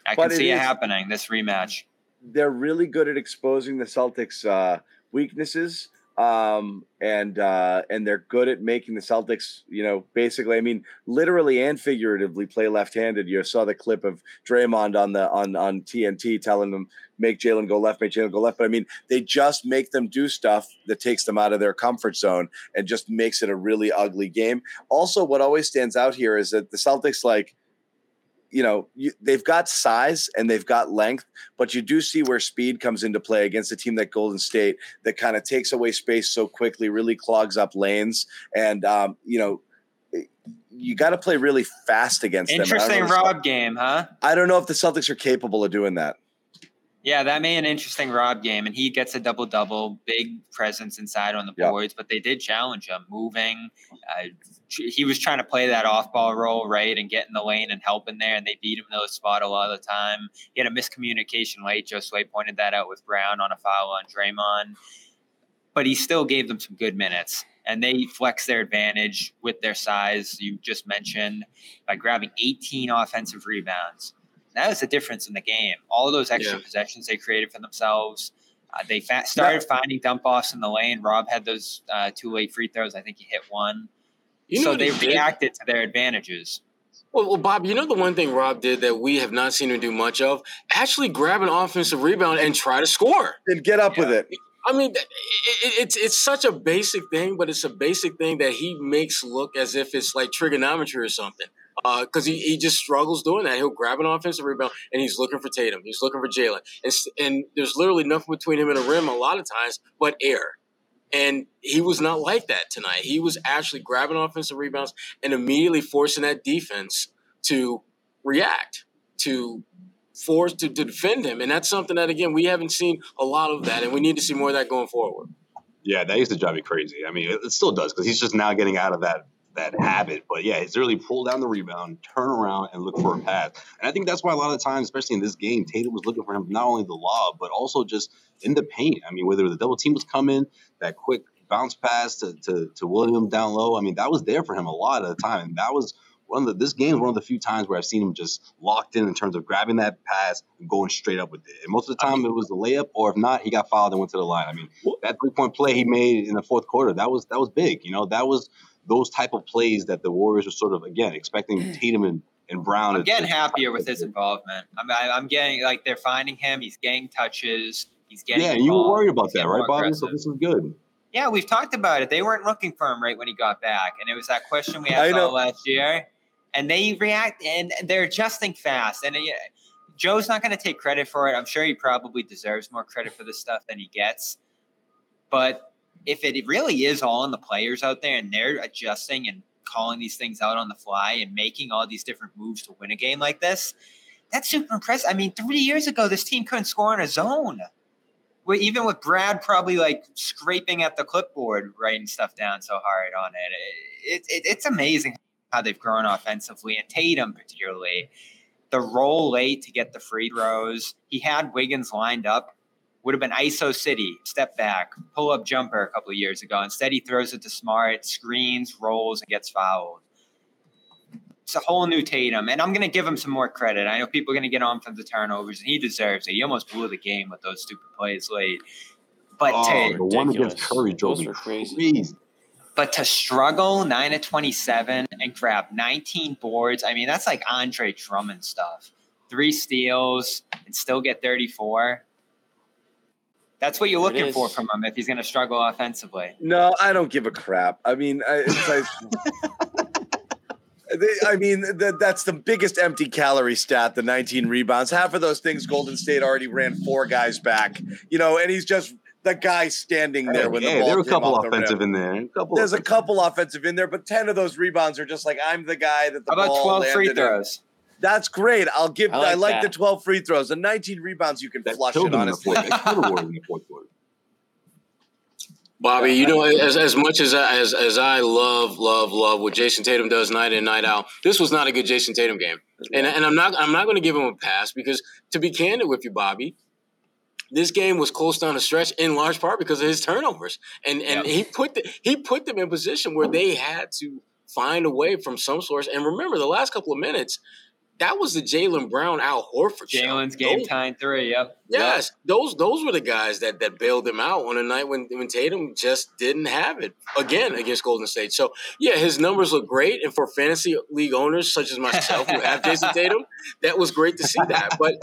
I But can see it, happening, this rematch. They're really good at exposing the Celtics' uh, weaknesses, um, and uh, and they're good at making the Celtics, you know, basically, I mean, literally and figuratively, play left-handed. You saw the clip of Draymond on the on on TNT telling them make Jaylen go left, make Jaylen go left. But I mean, they just make them do stuff that takes them out of their comfort zone and just makes it a really ugly game. Also, what always stands out here is that the Celtics like you know, you, they've got size and they've got length, but you do see where speed comes into play against a team like Golden State that kind of takes away space so quickly, really clogs up lanes, and um, you know, you got to play really fast against them. And I don't Interesting know if the Cel- Rob game, huh? I don't know if the Celtics are capable of doing that. Yeah, that made an interesting Rob game, and he gets a double double, big presence inside on the Yep. boards. But they did challenge him, moving. Uh, he was trying to play that off ball role, right, and get in the lane and help in there, and they beat him in those spot a lot of the time. He had a miscommunication late. Josue pointed that out with Brown on a foul on Draymond, but he still gave them some good minutes. And they flexed their advantage with their size, you just mentioned, by grabbing 18 offensive rebounds. That was the difference in the game. All those extra Yeah. possessions they created for themselves. Uh, they fa- started finding dump offs in the lane. Rob had those uh, two late free throws. I think he hit one. You know so they reacted to their advantages. Well, well, Bob, you know the one thing Rob did that we have not seen him do much of? Actually grab an offensive rebound and try to score. And get up with it. I mean, it, it, it's it's such a basic thing, but it's a basic thing that he makes look as if it's like trigonometry or something. Uh, because he, he just struggles doing that. He'll grab an offensive rebound and he's looking for Tatum. He's looking for Jaylen. And, and there's literally nothing between him and the rim a lot of times but air. And he was not like that tonight. He was actually grabbing offensive rebounds and immediately forcing that defense to react, to force to, to defend him. And that's something that again we haven't seen a lot of that, and we need to see more of that going forward. Yeah, that used to drive me crazy. I mean, it, it still does because he's just now getting out of that that habit. But yeah, he's really pull down the rebound, turn around, and look for a pass. And I think that's why a lot of the times, especially in this game, Tatum was looking for him not only the lob but also just in the paint. I mean, whether the double team was coming, that quick bounce pass to to, to William down low. I mean, that was there for him a lot of the time. And that was one of the this game is one of the few times where I've seen him just locked in in terms of grabbing that pass and going straight up with it. And most of the time it was the layup, or if not, he got fouled and went to the line. I mean, that three point play he made in the fourth quarter, that was that was big. You know, that was those type of plays that the Warriors were sort of again expecting Tatum and, and Brown. I'm getting to- happier with his involvement. I'm, I- I'm getting like they're finding him. He's getting touches. He's getting. Yeah, you were worried about that, right, more Bobby? So this is good. Yeah, we've talked about it. They weren't looking for him right when he got back, and it was that question we I asked all last year. And they react, and they're adjusting fast. And uh, Joe's not going to take credit for it. I'm sure he probably deserves more credit for this stuff than he gets. But if it really is all on the players out there, and they're adjusting and calling these things out on the fly and making all these different moves to win a game like this, that's super impressive. I mean, three years ago, this team couldn't score in a zone. Even with Brad probably like scraping at the clipboard, writing stuff down so hard on it, it, it it's amazing how they've grown offensively, and Tatum particularly. The roll late to get the free throws. He had Wiggins lined up. Would have been ISO City, step back, pull up jumper a couple of years ago. Instead, he throws it to Smart, screens, rolls, and gets fouled. It's a whole new Tatum, and I'm going to give him some more credit. I know people are going to get on for the turnovers, and he deserves it. He almost blew the game with those stupid plays late. But Oh, to, the one against Curry drove Those me were crazy. crazy. but to struggle nine to twenty-seven and grab nineteen boards, I mean that's like Andre Drummond stuff. Three steals and still get thirty-four. That's what you're It looking for from him if he's going to struggle offensively. No, I don't give a crap. I mean, I, it's like, They- I mean, that that's the biggest empty calorie stat. The 19 rebounds. Half of those things, Golden State already ran four guys back. You know, and he's just the guy standing there when the yeah, ball there were a couple off the offensive in there. A couple There's a couple offensive in there, but 10 of those rebounds are just like I'm the guy that the How about ball twelve free throws? in. Throws? That's great. I'll give. I I like like, the 12 free throws. The 19 rebounds you can that flush it him in the honestly. fourth. That killed the Warriors in the fourth quarter. Bobby, you know, as, as much as I, as as I love love love what Jayson Tatum does night in night out, this was not a good Jayson Tatum game, and and I'm not I'm not going to give him a pass because to be candid with you, Bobby, this game was close down the stretch in large part because of his turnovers, and and he put the, he put them in position where they had to find a way from some source. And remember, the last couple of minutes, that was the Jaylen Brown Al Horford. Jaylen's game Those- time three. Yep. Yes, those those were the guys that that bailed him out on a night when when Tatum just didn't have it again against Golden State. So yeah, his numbers look great, and for fantasy league owners such as myself who have Jayson Tatum, that was great to see that. But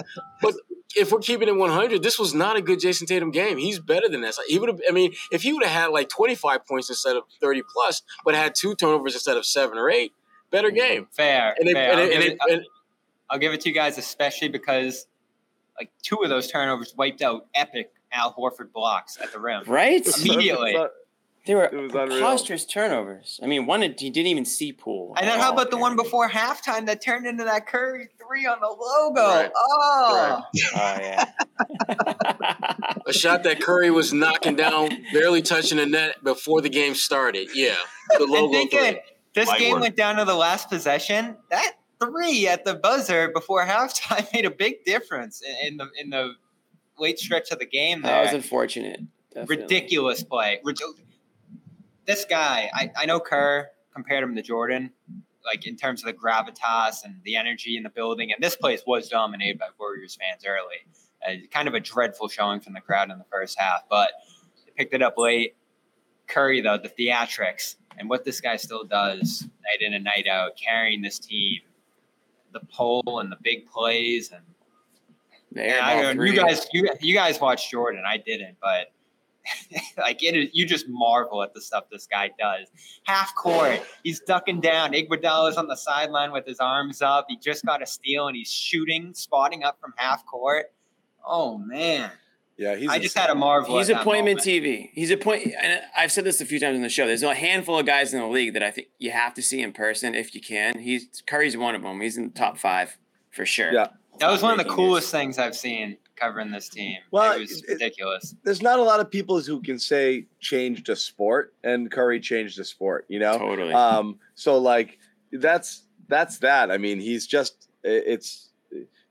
but if we're keeping it 100, this was not a good Jayson Tatum game. He's better than this. He would have. I mean, if he would have had like 25 points instead of 30 plus, but had two turnovers instead of seven or eight, better game. Fair. And, it, fair. and, I'll, it, give and, it, and I'll give it to you guys, especially because like two of those turnovers wiped out epic Al Horford blocks at the rim. Right? Immediately. They were It unreal. preposterous turnovers. I mean, one he didn't even see pool. And then how about the oh, one before halftime that turned into that Curry three on the logo? Right. Oh, Oh yeah. A shot that Curry was knocking down, barely touching the net before the game started. Yeah, the and logo. think three. this Light game work. went down to the last possession. That three at the buzzer before halftime made a big difference in, in the in the late stretch of the game. that was unfortunate. Definitely. ridiculous play. This guy, I, I know Kerr compared him to Jordan, like in terms of the gravitas and the energy in the building. And this place was dominated by Warriors fans early. Uh, kind of a dreadful showing from the crowd in the first half, but they picked it up late. Curry, though, the theatrics and what this guy still does night in and night out, carrying this team, the pole and the big plays, and yeah, I know, you guys, you, you guys watched Jordan. I didn't, but like it is, you just marvel at the stuff this guy does. Half court, he's ducking down. Iguodala's on the sideline with his arms up. He just got a steal and he's shooting, spotting up from half court. Oh man, Yeah, he's. I just had a marvel. He's at that appointment moment. TV. He's a point, and I've said this a few times on the show. There's a handful of guys in the league that I think you have to see in person if you can. He's Curry's one of them. He's in the top five for sure. Yeah. That was one of the Breaking news. coolest things I've seen covering this team. Well, it was it- ridiculous. There's not a lot of people who can say changed a sport, and Curry changed a sport. You know. Totally. Um, so like that's that's that. I mean, he's just it's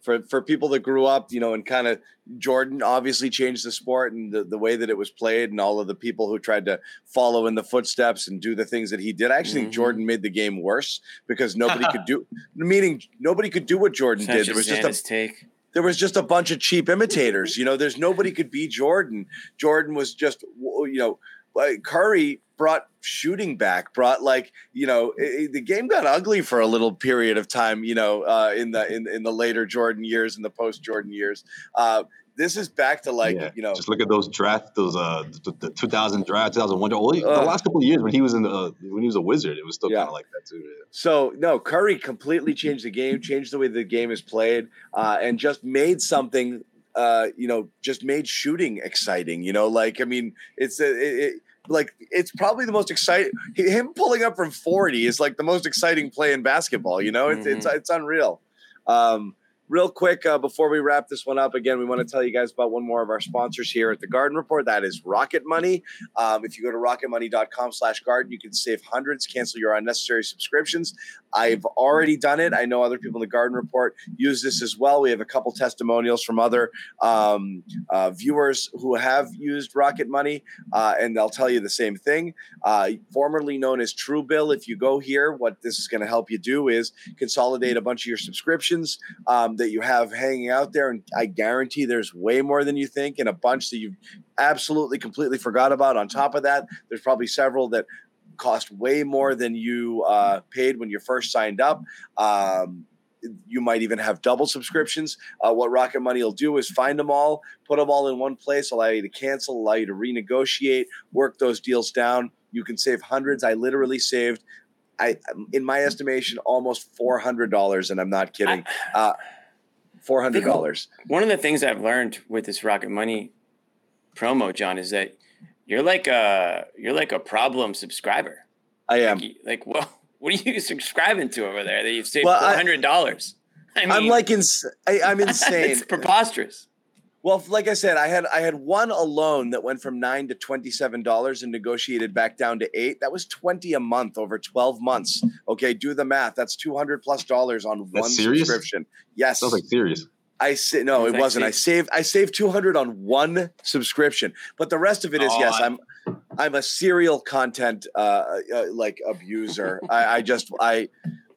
for for people that grew up, you know, and kind of Jordan obviously changed the sport and the, the way that it was played, and all of the people who tried to follow in the footsteps and do the things that he did. I actually think Mhm. Jordan made the game worse because nobody could do meaning nobody could do what Jordan Such did. There was just a take. there was just a bunch of cheap imitators. You know, there's nobody could be Jordan. Jordan was just, you know, Curry brought shooting back, brought like, you know, i- i- the game got ugly for a little period of time. You know, uh, in the in, in the later Jordan years, in the post Jordan years. Uh, this is back to like, Yeah, you know, just look at those draft, those uh, the, the 2000 draft, 2001. Well, the last couple of years when he was in the uh, when he was a wizard, it was still Yeah. kind of like that too. yeah. So no, Curry completely changed the game, changed the way the game is played, uh, and just made something. Uh, you know, just made shooting exciting. You know, like I mean, it's a, it, it, like it's probably the most exciting. Him pulling up from forty is like the most exciting play in basketball. You know, it's it's it's unreal. Um, Real quick, uh, before we wrap this one up, again, we want to tell you guys about one more of our sponsors here at the Garden Report. That is Rocket Money. Um, if you go to rocketmoney.com slash garden, you can save hundreds, cancel your unnecessary subscriptions. I've already done it. I know other people in the Garden Report use this as well. We have a couple testimonials from other um, uh, viewers who have used Rocket Money, uh, and they'll tell you the same thing. Uh, formerly known as Truebill, if you go here, what this is going to help you do is consolidate a bunch of your subscriptions um, that you have hanging out there. And I guarantee there's way more than you think, and a bunch that you've absolutely completely forgot about. On top of that, there's probably several that cost way more than you uh, paid when you first signed up. Um, you might even have double subscriptions. Uh, what Rocket Money will do is find them all, put them all in one place, allow you to cancel, allow you to renegotiate, work those deals down. You can save hundreds. I literally saved, I in my estimation, almost four hundred dollars, and I'm not kidding. Uh, four hundred dollars. One of the things I've learned with this Rocket Money promo, John, is that you're like a you're like a problem subscriber. I am. Like, like what what are you subscribing to over there that you've saved Well, four I- hundred dollars? I mean, I'm like ins- I, I'm insane. it's preposterous. Well, like I said, I had I had one alone that went from nine to twenty seven dollars and negotiated back down to eight. That was twenty a month over twelve months. Okay, do the math. That's two hundred plus dollars on That's one serious? subscription. Yes, Sounds like serious. I say no, it wasn't. I saved I saved two hundred on one subscription, but the rest of it is yes. Oh, I'm I'm a serial content uh, uh like abuser. I, I just I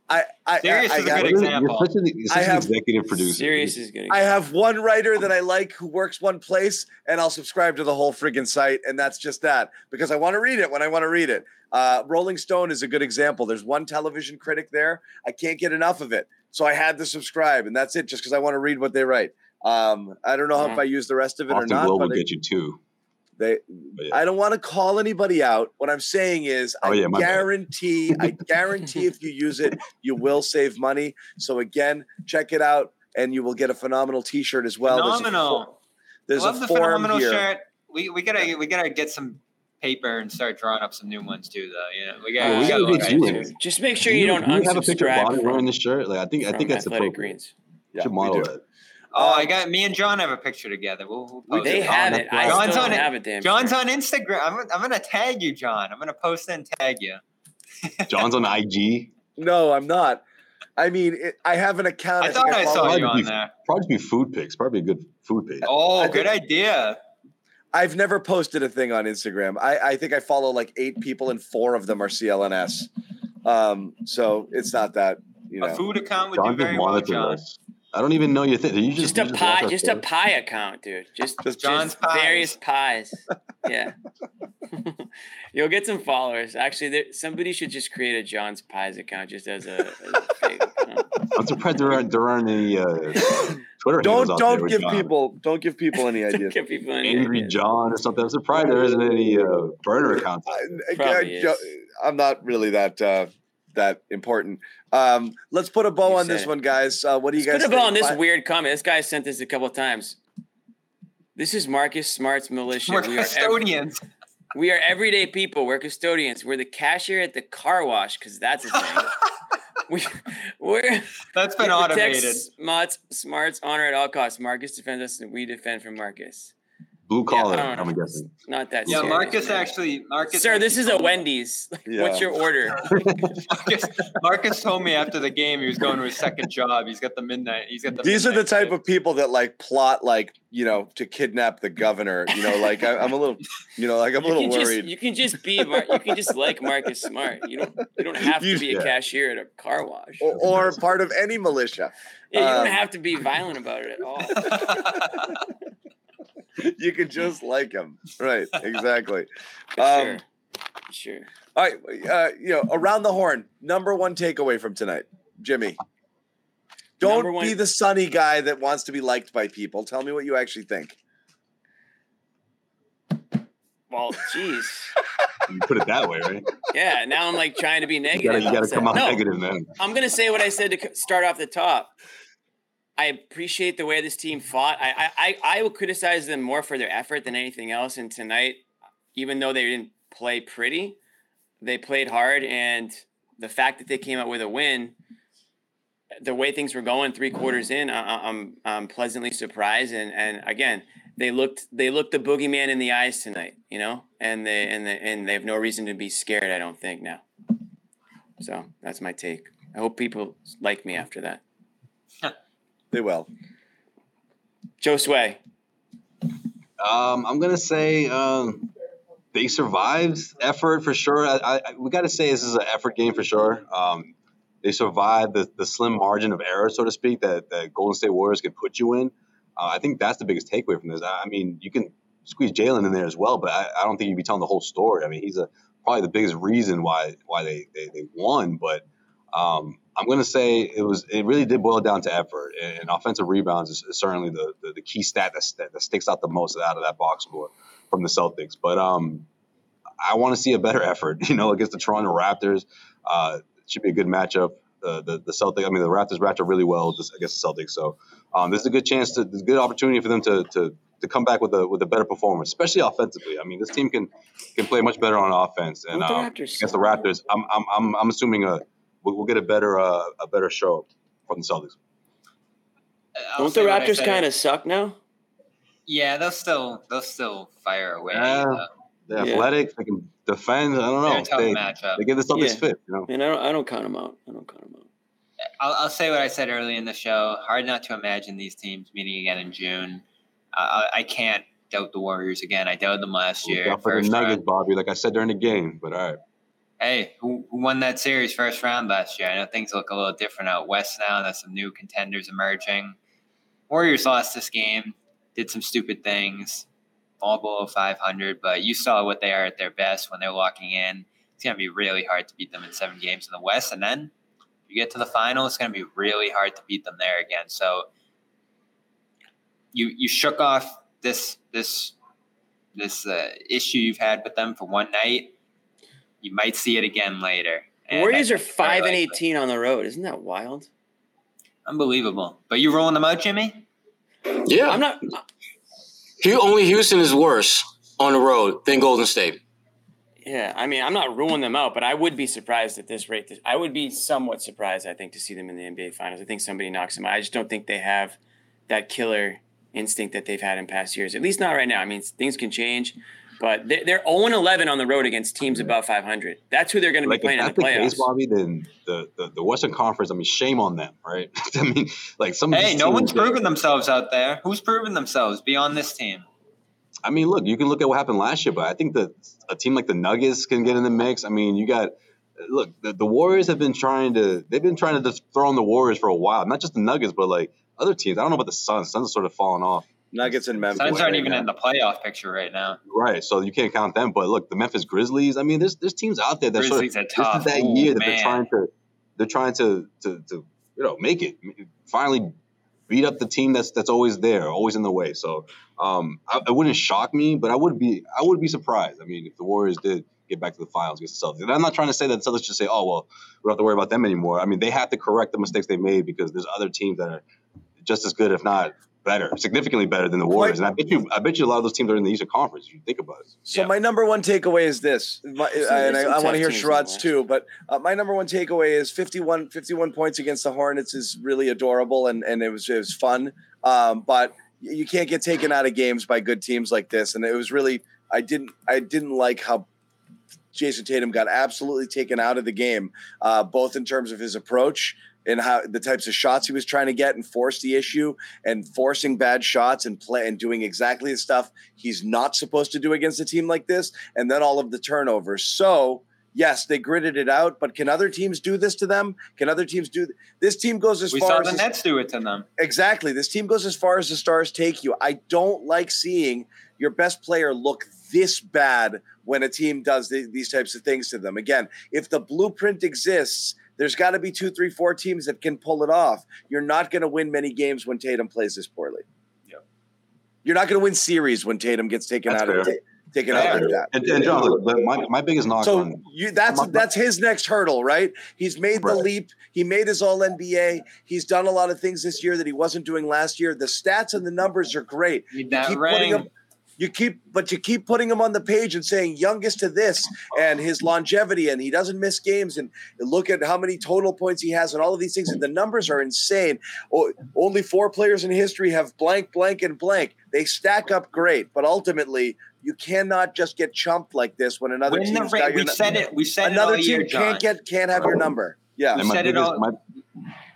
I I Sirius I, is a I, good have- example. You're such an, you're such I an executive producer. Sirius is good. I have one writer that I like who works one place, and I'll subscribe to the whole friggin' site, and that's just that because I want to read it when I want to read it. Uh, Rolling Stone is a good example. There's one television critic there. I can't get enough of it, so I had to subscribe, and that's it, just because I want to read what they write. Um, I don't know if I use the rest of it Boston or not, Globe will but get you two. they, yeah. I don't want to call anybody out. What I'm saying is, Oh, I yeah, guarantee, I guarantee if you use it, you will save money. So again, check it out, and you will get a phenomenal T-shirt as well. There's a Phenomenal. fo- There's Love a the form phenomenal here. shirt. We we gotta we gotta get some paper and start drawing up some new ones too, though. You know, we got. Well, we we got gotta look you it, in. too. Just make sure Do you, don't do you have a picture of unsubscribe Bonnie wearing from, this shirt? Like I think I think that's Athletic appropriate. Greens. Yeah, Should we model do. that. Oh, I got me and John have a picture together. We'll, we'll post They it. have on it. the I John's still on it. have it, damn John's sure. on Instagram. I'm, I'm gonna tag you, John. I'm gonna post and tag you. John's on IG. No, I'm not. I mean, it, I have an account. I thought I follow saw Probably you on be- there. Probably be food pics. Probably a good food page. Oh, I good think- idea. I've never posted a thing on Instagram. I, I think I follow like eight people, and four of them are CLNS. Um, so it's not that you know. A food account would John do just very well, John. us. I don't even know your thing. You just, Just you a just pie, watch our just a pie account, dude. Just Just John's just pies. various pies. Yeah, you'll get some followers. Actually, there, somebody should just create a John's Pies account just as a, as a fake account. I'm surprised there aren't there aren't any uh, Twitter don't don't give John. people don't give people any ideas. Give people any Angry ideas. John or something. I'm surprised there isn't any uh, burner accounts. out there. I- I- Probably Jo- is. I'm not really that uh, that important. Um, let's put a bow You on this it. one, guys. Uh, what do you Let's guys put a ball on this Fi- weird comment. This guy sent this a couple times. This is Marcus Smart's militia. We're We are ev- custodians. We are everyday people. We're custodians. We're the cashier at the car wash because that's a thing. we, we're That's been automated. Smart's, Smart's honor at all costs. Marcus defends us, and we defend from Marcus. Blue collar, yeah, I'm guessing. Not that. Yeah, serious, Marcus man. actually. Marcus. Sir, this is a Wendy's. Like, What's your order? Marcus, Marcus told me after the game he was going to his second job. He's got the midnight. He's got the. These are the type shift. of people that like plot like you know to kidnap the governor. You know, like I, I'm a little, you know, like I'm a little can just worried. you can just be Mar- you can just like Marcus Smart. You don't you don't have You- to be a cashier at a car wash. or, or part of any militia. Yeah, you don't um, have to be violent about it at all. You can just like him, right? Exactly. For Um, sure. Sure. All right, uh, you know, around the horn. Number one takeaway from tonight, Jimmy. Don't one- be the sunny guy that wants to be liked by people. Tell me what you actually think. Well, jeez. You put it that way, right? Yeah, now I'm like trying to be You negative. gotta, you gotta come that. out No, negative, man. I'm gonna say what I said to start off the top. I appreciate the way this team fought. I, I I would criticize them more for their effort than anything else. And tonight, even though they didn't play pretty, they played hard. And the fact that they came out with a win, the way things were going three quarters in, I- I'm I'm pleasantly surprised. And and again, they looked they looked the boogeyman in the eyes tonight. You know, and they and they and they have no reason to be scared. I don't think now. So that's my take. I hope people like me after that. They will. Josue. Um, I'm gonna say um, they survived effort for sure. I, I, we got to say this is an effort game for sure. Um, they survived the, the slim margin of error, so to speak, that, that Golden State Warriors could put you in. Uh, I think that's the biggest takeaway from this. I, I mean, you can squeeze Jaylen in there as well, but I, I don't think you'd be telling the whole story. I mean, he's a probably the biggest reason why why they they, they won, but. Um, I'm going to say it was. It really did boil down to effort, and, and offensive rebounds is, is certainly the, the the key stat that, that that sticks out the most out of that box score from the Celtics. But um, I want to see a better effort. You know, against the Toronto Raptors, uh, it should be a good matchup. The the, the Celtics. I mean, the Raptors match up really well this, against the Celtics. So um, this is a good chance to, there's a good opportunity for them to to to come back with a with a better performance, especially offensively. I mean, this team can can play much better on offense, and um, against the Raptors, I'm I'm I'm, I'm assuming a we'll, we'll get a better uh, a better show from the Celtics. I'll Don't the say what I Raptors kind of suck now? Yeah, they'll still they'll still fire away. Yeah. uh, They're Yeah. athletic, they can defend. I don't they're know. a tough They, matchup. they give the Celtics Yeah. fit. You know. Man, I don't, I don't count them out. I don't count them out. I'll, I'll say what I said early in the show. Hard not to imagine these teams meeting again in June. Uh, I, I can't doubt the Warriors again. I doubted them last year. Look out for the Nuggets, round. Bobby. Like I said during the game, but all right. Hey, who, who won that series first round last year? I know things look a little different out west now. There's some new contenders emerging. Warriors lost this game, did some stupid things, all below 500, but you saw what they are at their best when they're locking in. It's going to be really hard to beat them in seven games in the West. And then you get to the final, it's going to be really hard to beat them there again. So you you shook off this this this uh, issue you've had with them for one night. You might see it again later. And Warriors I are think it's very five and eighteen on the road. Isn't that wild? Unbelievable. But you rolling them out, Jimmy? Yeah. I'm not. Hu- only Houston is worse on the road than Golden State. Yeah, I mean, I'm not ruling them out, but I would be surprised at this rate. I would be somewhat surprised, I think, to see them in the NBA Finals. I think somebody knocks them out. I just don't think they have that killer instinct that they've had in past years. At least not right now. I mean, things can change, but they're, they're 0 11 on the road against teams above 500. That's who they're going to Like be if playing in that's the the playoffs. case, Bobby, then the, the the Western Conference. I mean, shame on them, right? I mean, like some. of Hey, these no one's teams- proven themselves out there. Who's proven themselves beyond this team? I mean, look, you can look at what happened last year, but I think that a team like the Nuggets can get in the mix. I mean, you got look, the, the Warriors have been trying to they've been trying to just throw on the Warriors for a while. Not just the Nuggets, but like other teams. I don't know about the Suns. Suns are sort of falling off. Nuggets and Memphis. Suns aren't right even now. in the playoff picture right now. Right, so you can't count them. But look, the Memphis Grizzlies. I mean, there's there's teams out there that sort of, Grizzlies are this is that Ooh, year that man. they're trying to they're trying to, to to you know make it finally beat up the team that's that's always there, always in the way. So um, I, it wouldn't shock me, but I would be I would be surprised. I mean, if the Warriors did get back to the finals against the Celtics, and I'm not trying to say that the Celtics just say, oh well, we don't have to worry about them anymore. I mean, they have to correct the mistakes they made because there's other teams that are just as good, if not better, significantly better than the Warriors. And I bet you I bet you a lot of those teams are in the Eastern Conference. If you think about it. So my number one takeaway is this, my, There's and I, I want to hear teams Sherrod's too. But uh, my number one takeaway is 51, 51 points against the Hornets is really adorable, and, and it was it was fun. Um, but you can't get taken out of games by good teams like this, and it was really I didn't I didn't like how Jayson Tatum got absolutely taken out of the game, uh, both in terms of his approach and how the types of shots he was trying to get and force the issue and forcing bad shots and play and doing exactly the stuff he's not supposed to do against a team like this, and then all of the turnovers. So yes, they gritted it out, but can other teams do this to them? Can other teams do this? Team goes as We far saw as the Nets do it to them. Exactly. This team goes as far as the stars take you. I don't like seeing your best player look this bad when a team does the, these types of things to them. Again, if the blueprint exists, there's got to be two, three, four teams that can pull it off. You're not going to win many games when Tatum plays this poorly. Yep. You're not going to win series when Tatum gets taken That's out of fair. ta- taken Fair. out like that. And, and John, look, my, my biggest knock So on you that's My- my- that's his next hurdle, right? He's made the leap. He made his all NBA. He's done a lot of things this year that he wasn't doing last year. The stats and the numbers are great. Need that keep putting ring. him you keep but you keep putting him on the page and saying youngest to this and his longevity and he doesn't miss games and look at how many total points he has and all of these things and the numbers are insane. O- only four players in history have blank blank and blank. They stack up great, but ultimately you cannot just get chumped like this when another Win the team's ring. got your We said it. We said it another all year, team John. can't get can't have your number. Yeah. and my said it biggest, all- my,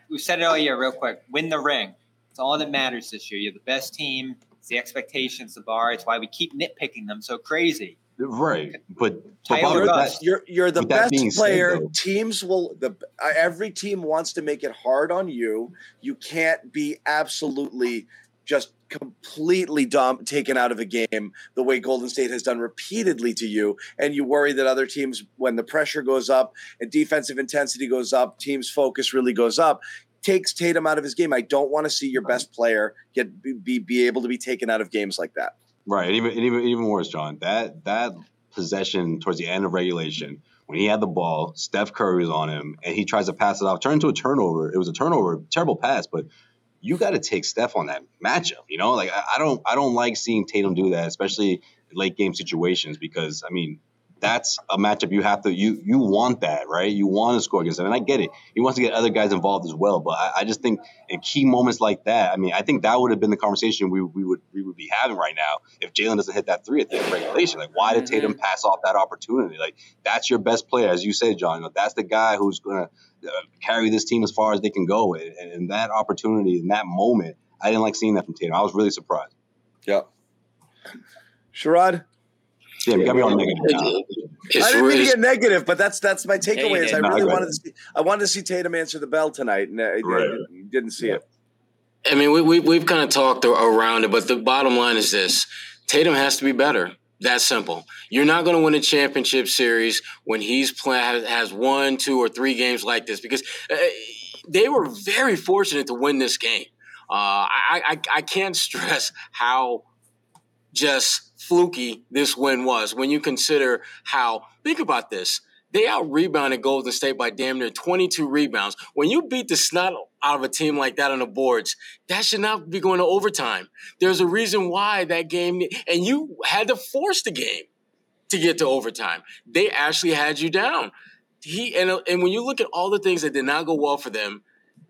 we said it all year, real quick. Win the ring. It's all that matters this year. You're the best team. It's the expectations, the bar. It's why we keep nitpicking them so crazy. right, but, but Tyler Bobby, Russ. that- You're you're the best being said, player. Teams will the uh, every team wants to make it hard on you. You can't be absolutely just completely dom- taken out of a game the way Golden State has done repeatedly to you, and you worry that other teams, when the pressure goes up and defensive intensity goes up, teams' focus really goes up. Takes Tatum out of his game. I don't want to see your best player get be, be able to be taken out of games like that. Right, and even and even even worse, John. That that possession towards the end of regulation, when he had the ball, Steph Curry was on him, and he tries to pass it off, turn into a turnover. It was a turnover, terrible pass, but you got to take Steph on that matchup. You know, like I, I don't I don't like seeing Tatum do that, especially late game situations, because I mean that's a matchup you have to you you want that right? You want to score against him and i get it. He wants to get other guys involved as well. But i, I just think in key moments like that i mean i think that would have been the conversation we, we would we would be having right now if jaylen doesn't hit that three at the end of regulation. Like why did tatum pass off that opportunity? Like that's your best player as you said john. You know, that's the guy who's going to uh, carry this team as far as they can go and, and that opportunity in that moment i didn't like seeing that from tatum. I was really surprised. Yep. Sherrod? Yeah you got me on negative now. I didn't mean really, to get negative, but that's that's my takeaway. Is I. No, really wanted to see I wanted to see Tatum answer the bell tonight, and I, I didn't see it. I mean, we, we, we've kind of talked around it, but the bottom line is this Tatum has to be better. That simple. You're not going to win a championship series when he's play, has, has one, two, or three games like this because uh, they were very fortunate to win this game. Uh, I, I, I can't stress how just fluky this win was when you consider how, think about this. They out rebounded Golden State by damn near 22 rebounds. When you beat the snot out of a team like that on the boards, that should not be going to overtime. There's a reason why that game, and you had to force the game. to get to overtime. They actually had you down. He and and when you look at all the things that did not go well for them,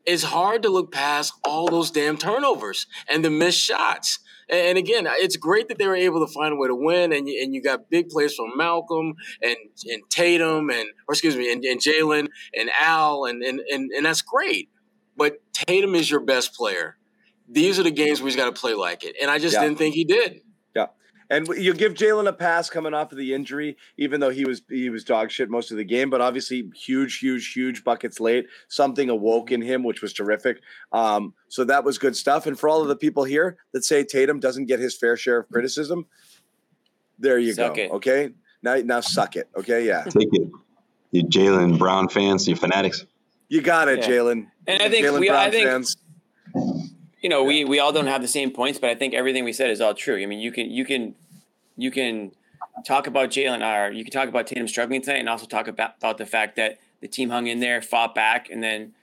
it's hard to look past all those damn turnovers and the missed shots. And, and again, it's great that they were able to find a way to win, and you, and you got big plays from Malcolm and and Tatum and or excuse me, and, and Jaylen and Al, and, and and and that's great. But Tatum is your best player. These are the games where he's got to play like it, and I just Yeah. didn't think he did. Yeah. And you give Jaylen a pass coming off of the injury, even though he was he was dog shit most of the game. But obviously, huge, huge, huge buckets late. Something awoke in him, which was terrific. Um, so that was good stuff. And for all of the people here that say Tatum doesn't get his fair share of criticism, there you Suck go. it. Okay, now now suck it. Okay, yeah, Take it. You Jaylen Brown fans, you fanatics. you got it, Yeah. Jaylen. And I think Jaylen we- I think- fans. You know, we we all don't have the same points, but I think everything we said is all true. I mean, you can you can you can talk about Jaylen or you can talk about Tatum struggling tonight, and also talk about about the fact that the team hung in there, fought back, and then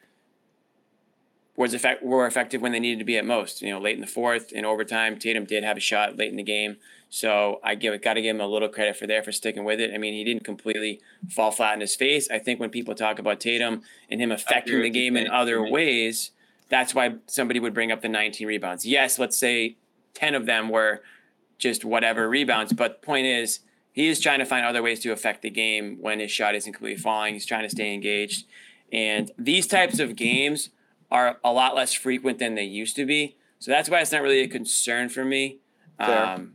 was effect were effective when they needed to be at most. You know, late in the fourth, in overtime, Tatum did have a shot late in the game, so I give got to give him a little credit for there for sticking with it. I mean, he didn't completely fall flat in his face. I think when people talk about Tatum and him affecting the game in other ways, that's why somebody would bring up the 19 rebounds. Yes, let's say 10 of them were just whatever rebounds, but the point is he is trying to find other ways to affect the game when his shot isn't completely falling. He's trying to stay engaged. And these types of games are a lot less frequent than they used to be. So that's why it's not really a concern for me um,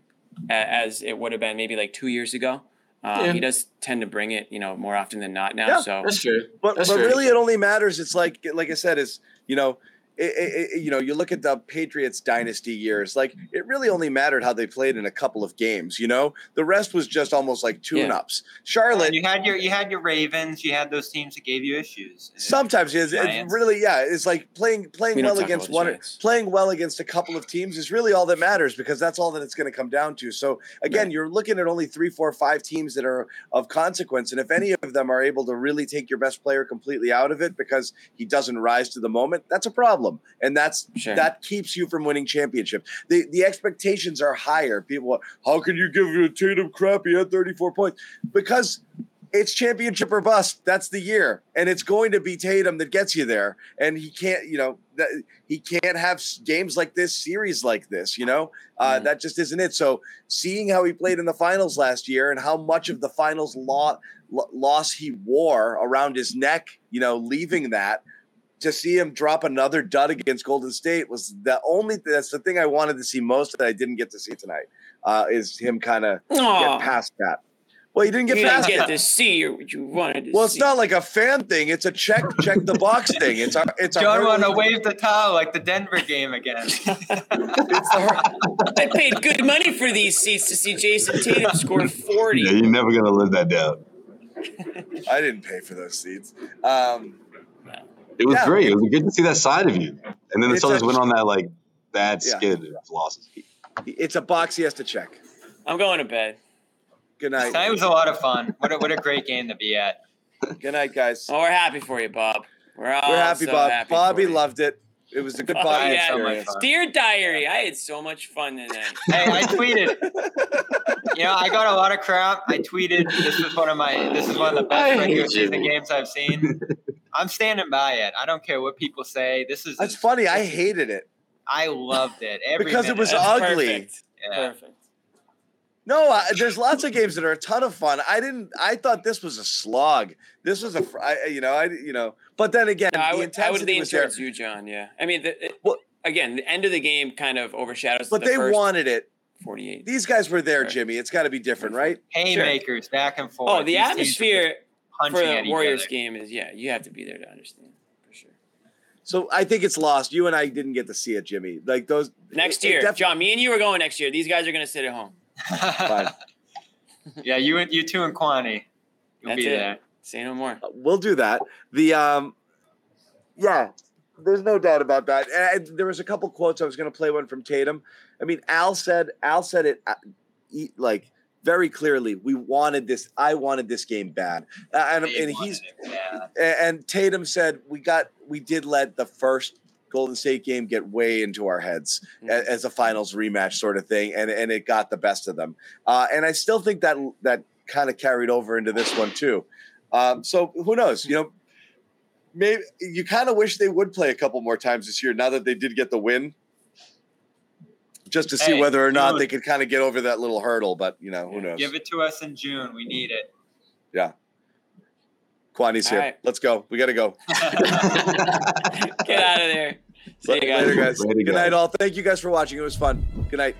as it would have been maybe like two years ago. Um, Yeah. He does tend to bring it, you know, more often than not now. Yeah, so That's true. But That's but true. really, it only matters. It's like like I said, is you know. It, it, it- you know, you look at the Patriots dynasty years. Like it really only mattered how they played in a couple of games. You know, the rest was just almost like tune-ups. Charlotte, you had your you had your Ravens. You had those teams that gave you issues. sometimes it's, it's really yeah. It's like playing playing We well against one, Giants. playing well against a couple of teams is really all that matters because that's all that it's going to come down to. So again, you're looking at only three, four, five teams that are of consequence, and if any of them are able to really take your best player completely out of it because he doesn't rise to the moment, that's a problem, and that's Sure. that keeps you from winning championship. The the expectations are higher. People, are, how can you give a Tatum crap? He had 34 points because it's championship or bust. That's the year, and it's going to be Tatum that gets you there. And he can't, you know, that, he can't have games like this, series like this. You know, uh, Mhm. that just isn't it. So seeing how he played in the finals last year and how much of the finals lo- lo- loss he wore around his neck, you know, leaving that to see him drop another dud against Golden State was the only that's the thing I wanted to see most that I didn't get to see tonight. Uh, is him kind of get past that. Well, he didn't get you past didn't that. get to see what you wanted to Well, it's see. not like a fan thing. It's a check check the box thing. It's a it's a John hurdle wanted to wave the towel like the Denver game again. I paid good money for these seats to see Jayson Tatum score 40. Yeah, you're never gonna live that down. I didn't pay for those seats. Um, It was Yeah. great. It was good to see that side of you. And then the It's Celtics a- went on that like bad Yeah. skid of losses. it's a box he has to check. I'm going to bed. Good night. Tonight was a lot of fun. What a, what a great game to be at. Good night, guys. Oh, we're happy for you, Bob. We're all We're happy, so Bob. happy Bobby loved it. It was a good Oh, Bobby yeah. so much fun. Dear Diary, I had so much fun tonight. Hey, I tweeted. You know, I got a lot of crap. I tweeted. This was one of my. This is one of the best regular season games I've seen. I'm standing by it. I don't care what people say. This is. That's funny. I hated it. I loved it. Every Because it was That's ugly. Perfect. Yeah. Perfect. No, I, there's lots of games that are a ton of fun. I didn't. I thought this was a slog. This was a, fr- you know, I, you know. But then again, No, I the would, I would intensity lean was towards you, John. Yeah. I mean, the, it- Well- again, the end of the game kind of overshadows But the they first wanted it. 48. These guys were there, Sure. Jimmy. It's got to be different, right? Haymakers back and forth. Oh, the These teams atmosphere for punching at the each Warriors other. game is, yeah, you have to be there to understand. For sure. So I think it's lost. You and I didn't get to see it, Jimmy. Like those Next it- it year, def- John, me and you are going next year. These guys are going to sit at home. Yeah, you and you two and Kwani. You'll That's be it. there. Say no more. We'll do that. The um, yeah, there's no doubt about that. And there was a couple quotes. I was going to play one from Tatum. I mean, Al said Al said it uh, like very clearly. We wanted this. I wanted this game bad, Uh, and, and he's it, yeah. a- and Tatum said we got we did let the first Golden State game get way into our heads a- Mhm. as a finals rematch sort of thing, and and it got the best of them. Uh, and I still think that that kind of carried over into this one too. Um, so who knows? You know, maybe you kind of wish they would play a couple more times this year now that they did get the win, just to see Hey, whether or not June. they could kind of get over that little hurdle. But you know, who knows? Give it to us in June. We need it. Yeah. Kwani's All here. right. Let's go. We got to go. Get out of there. See you guys. Later, guys. Later, Good night, all. Thank you guys for watching. It was fun. Good night.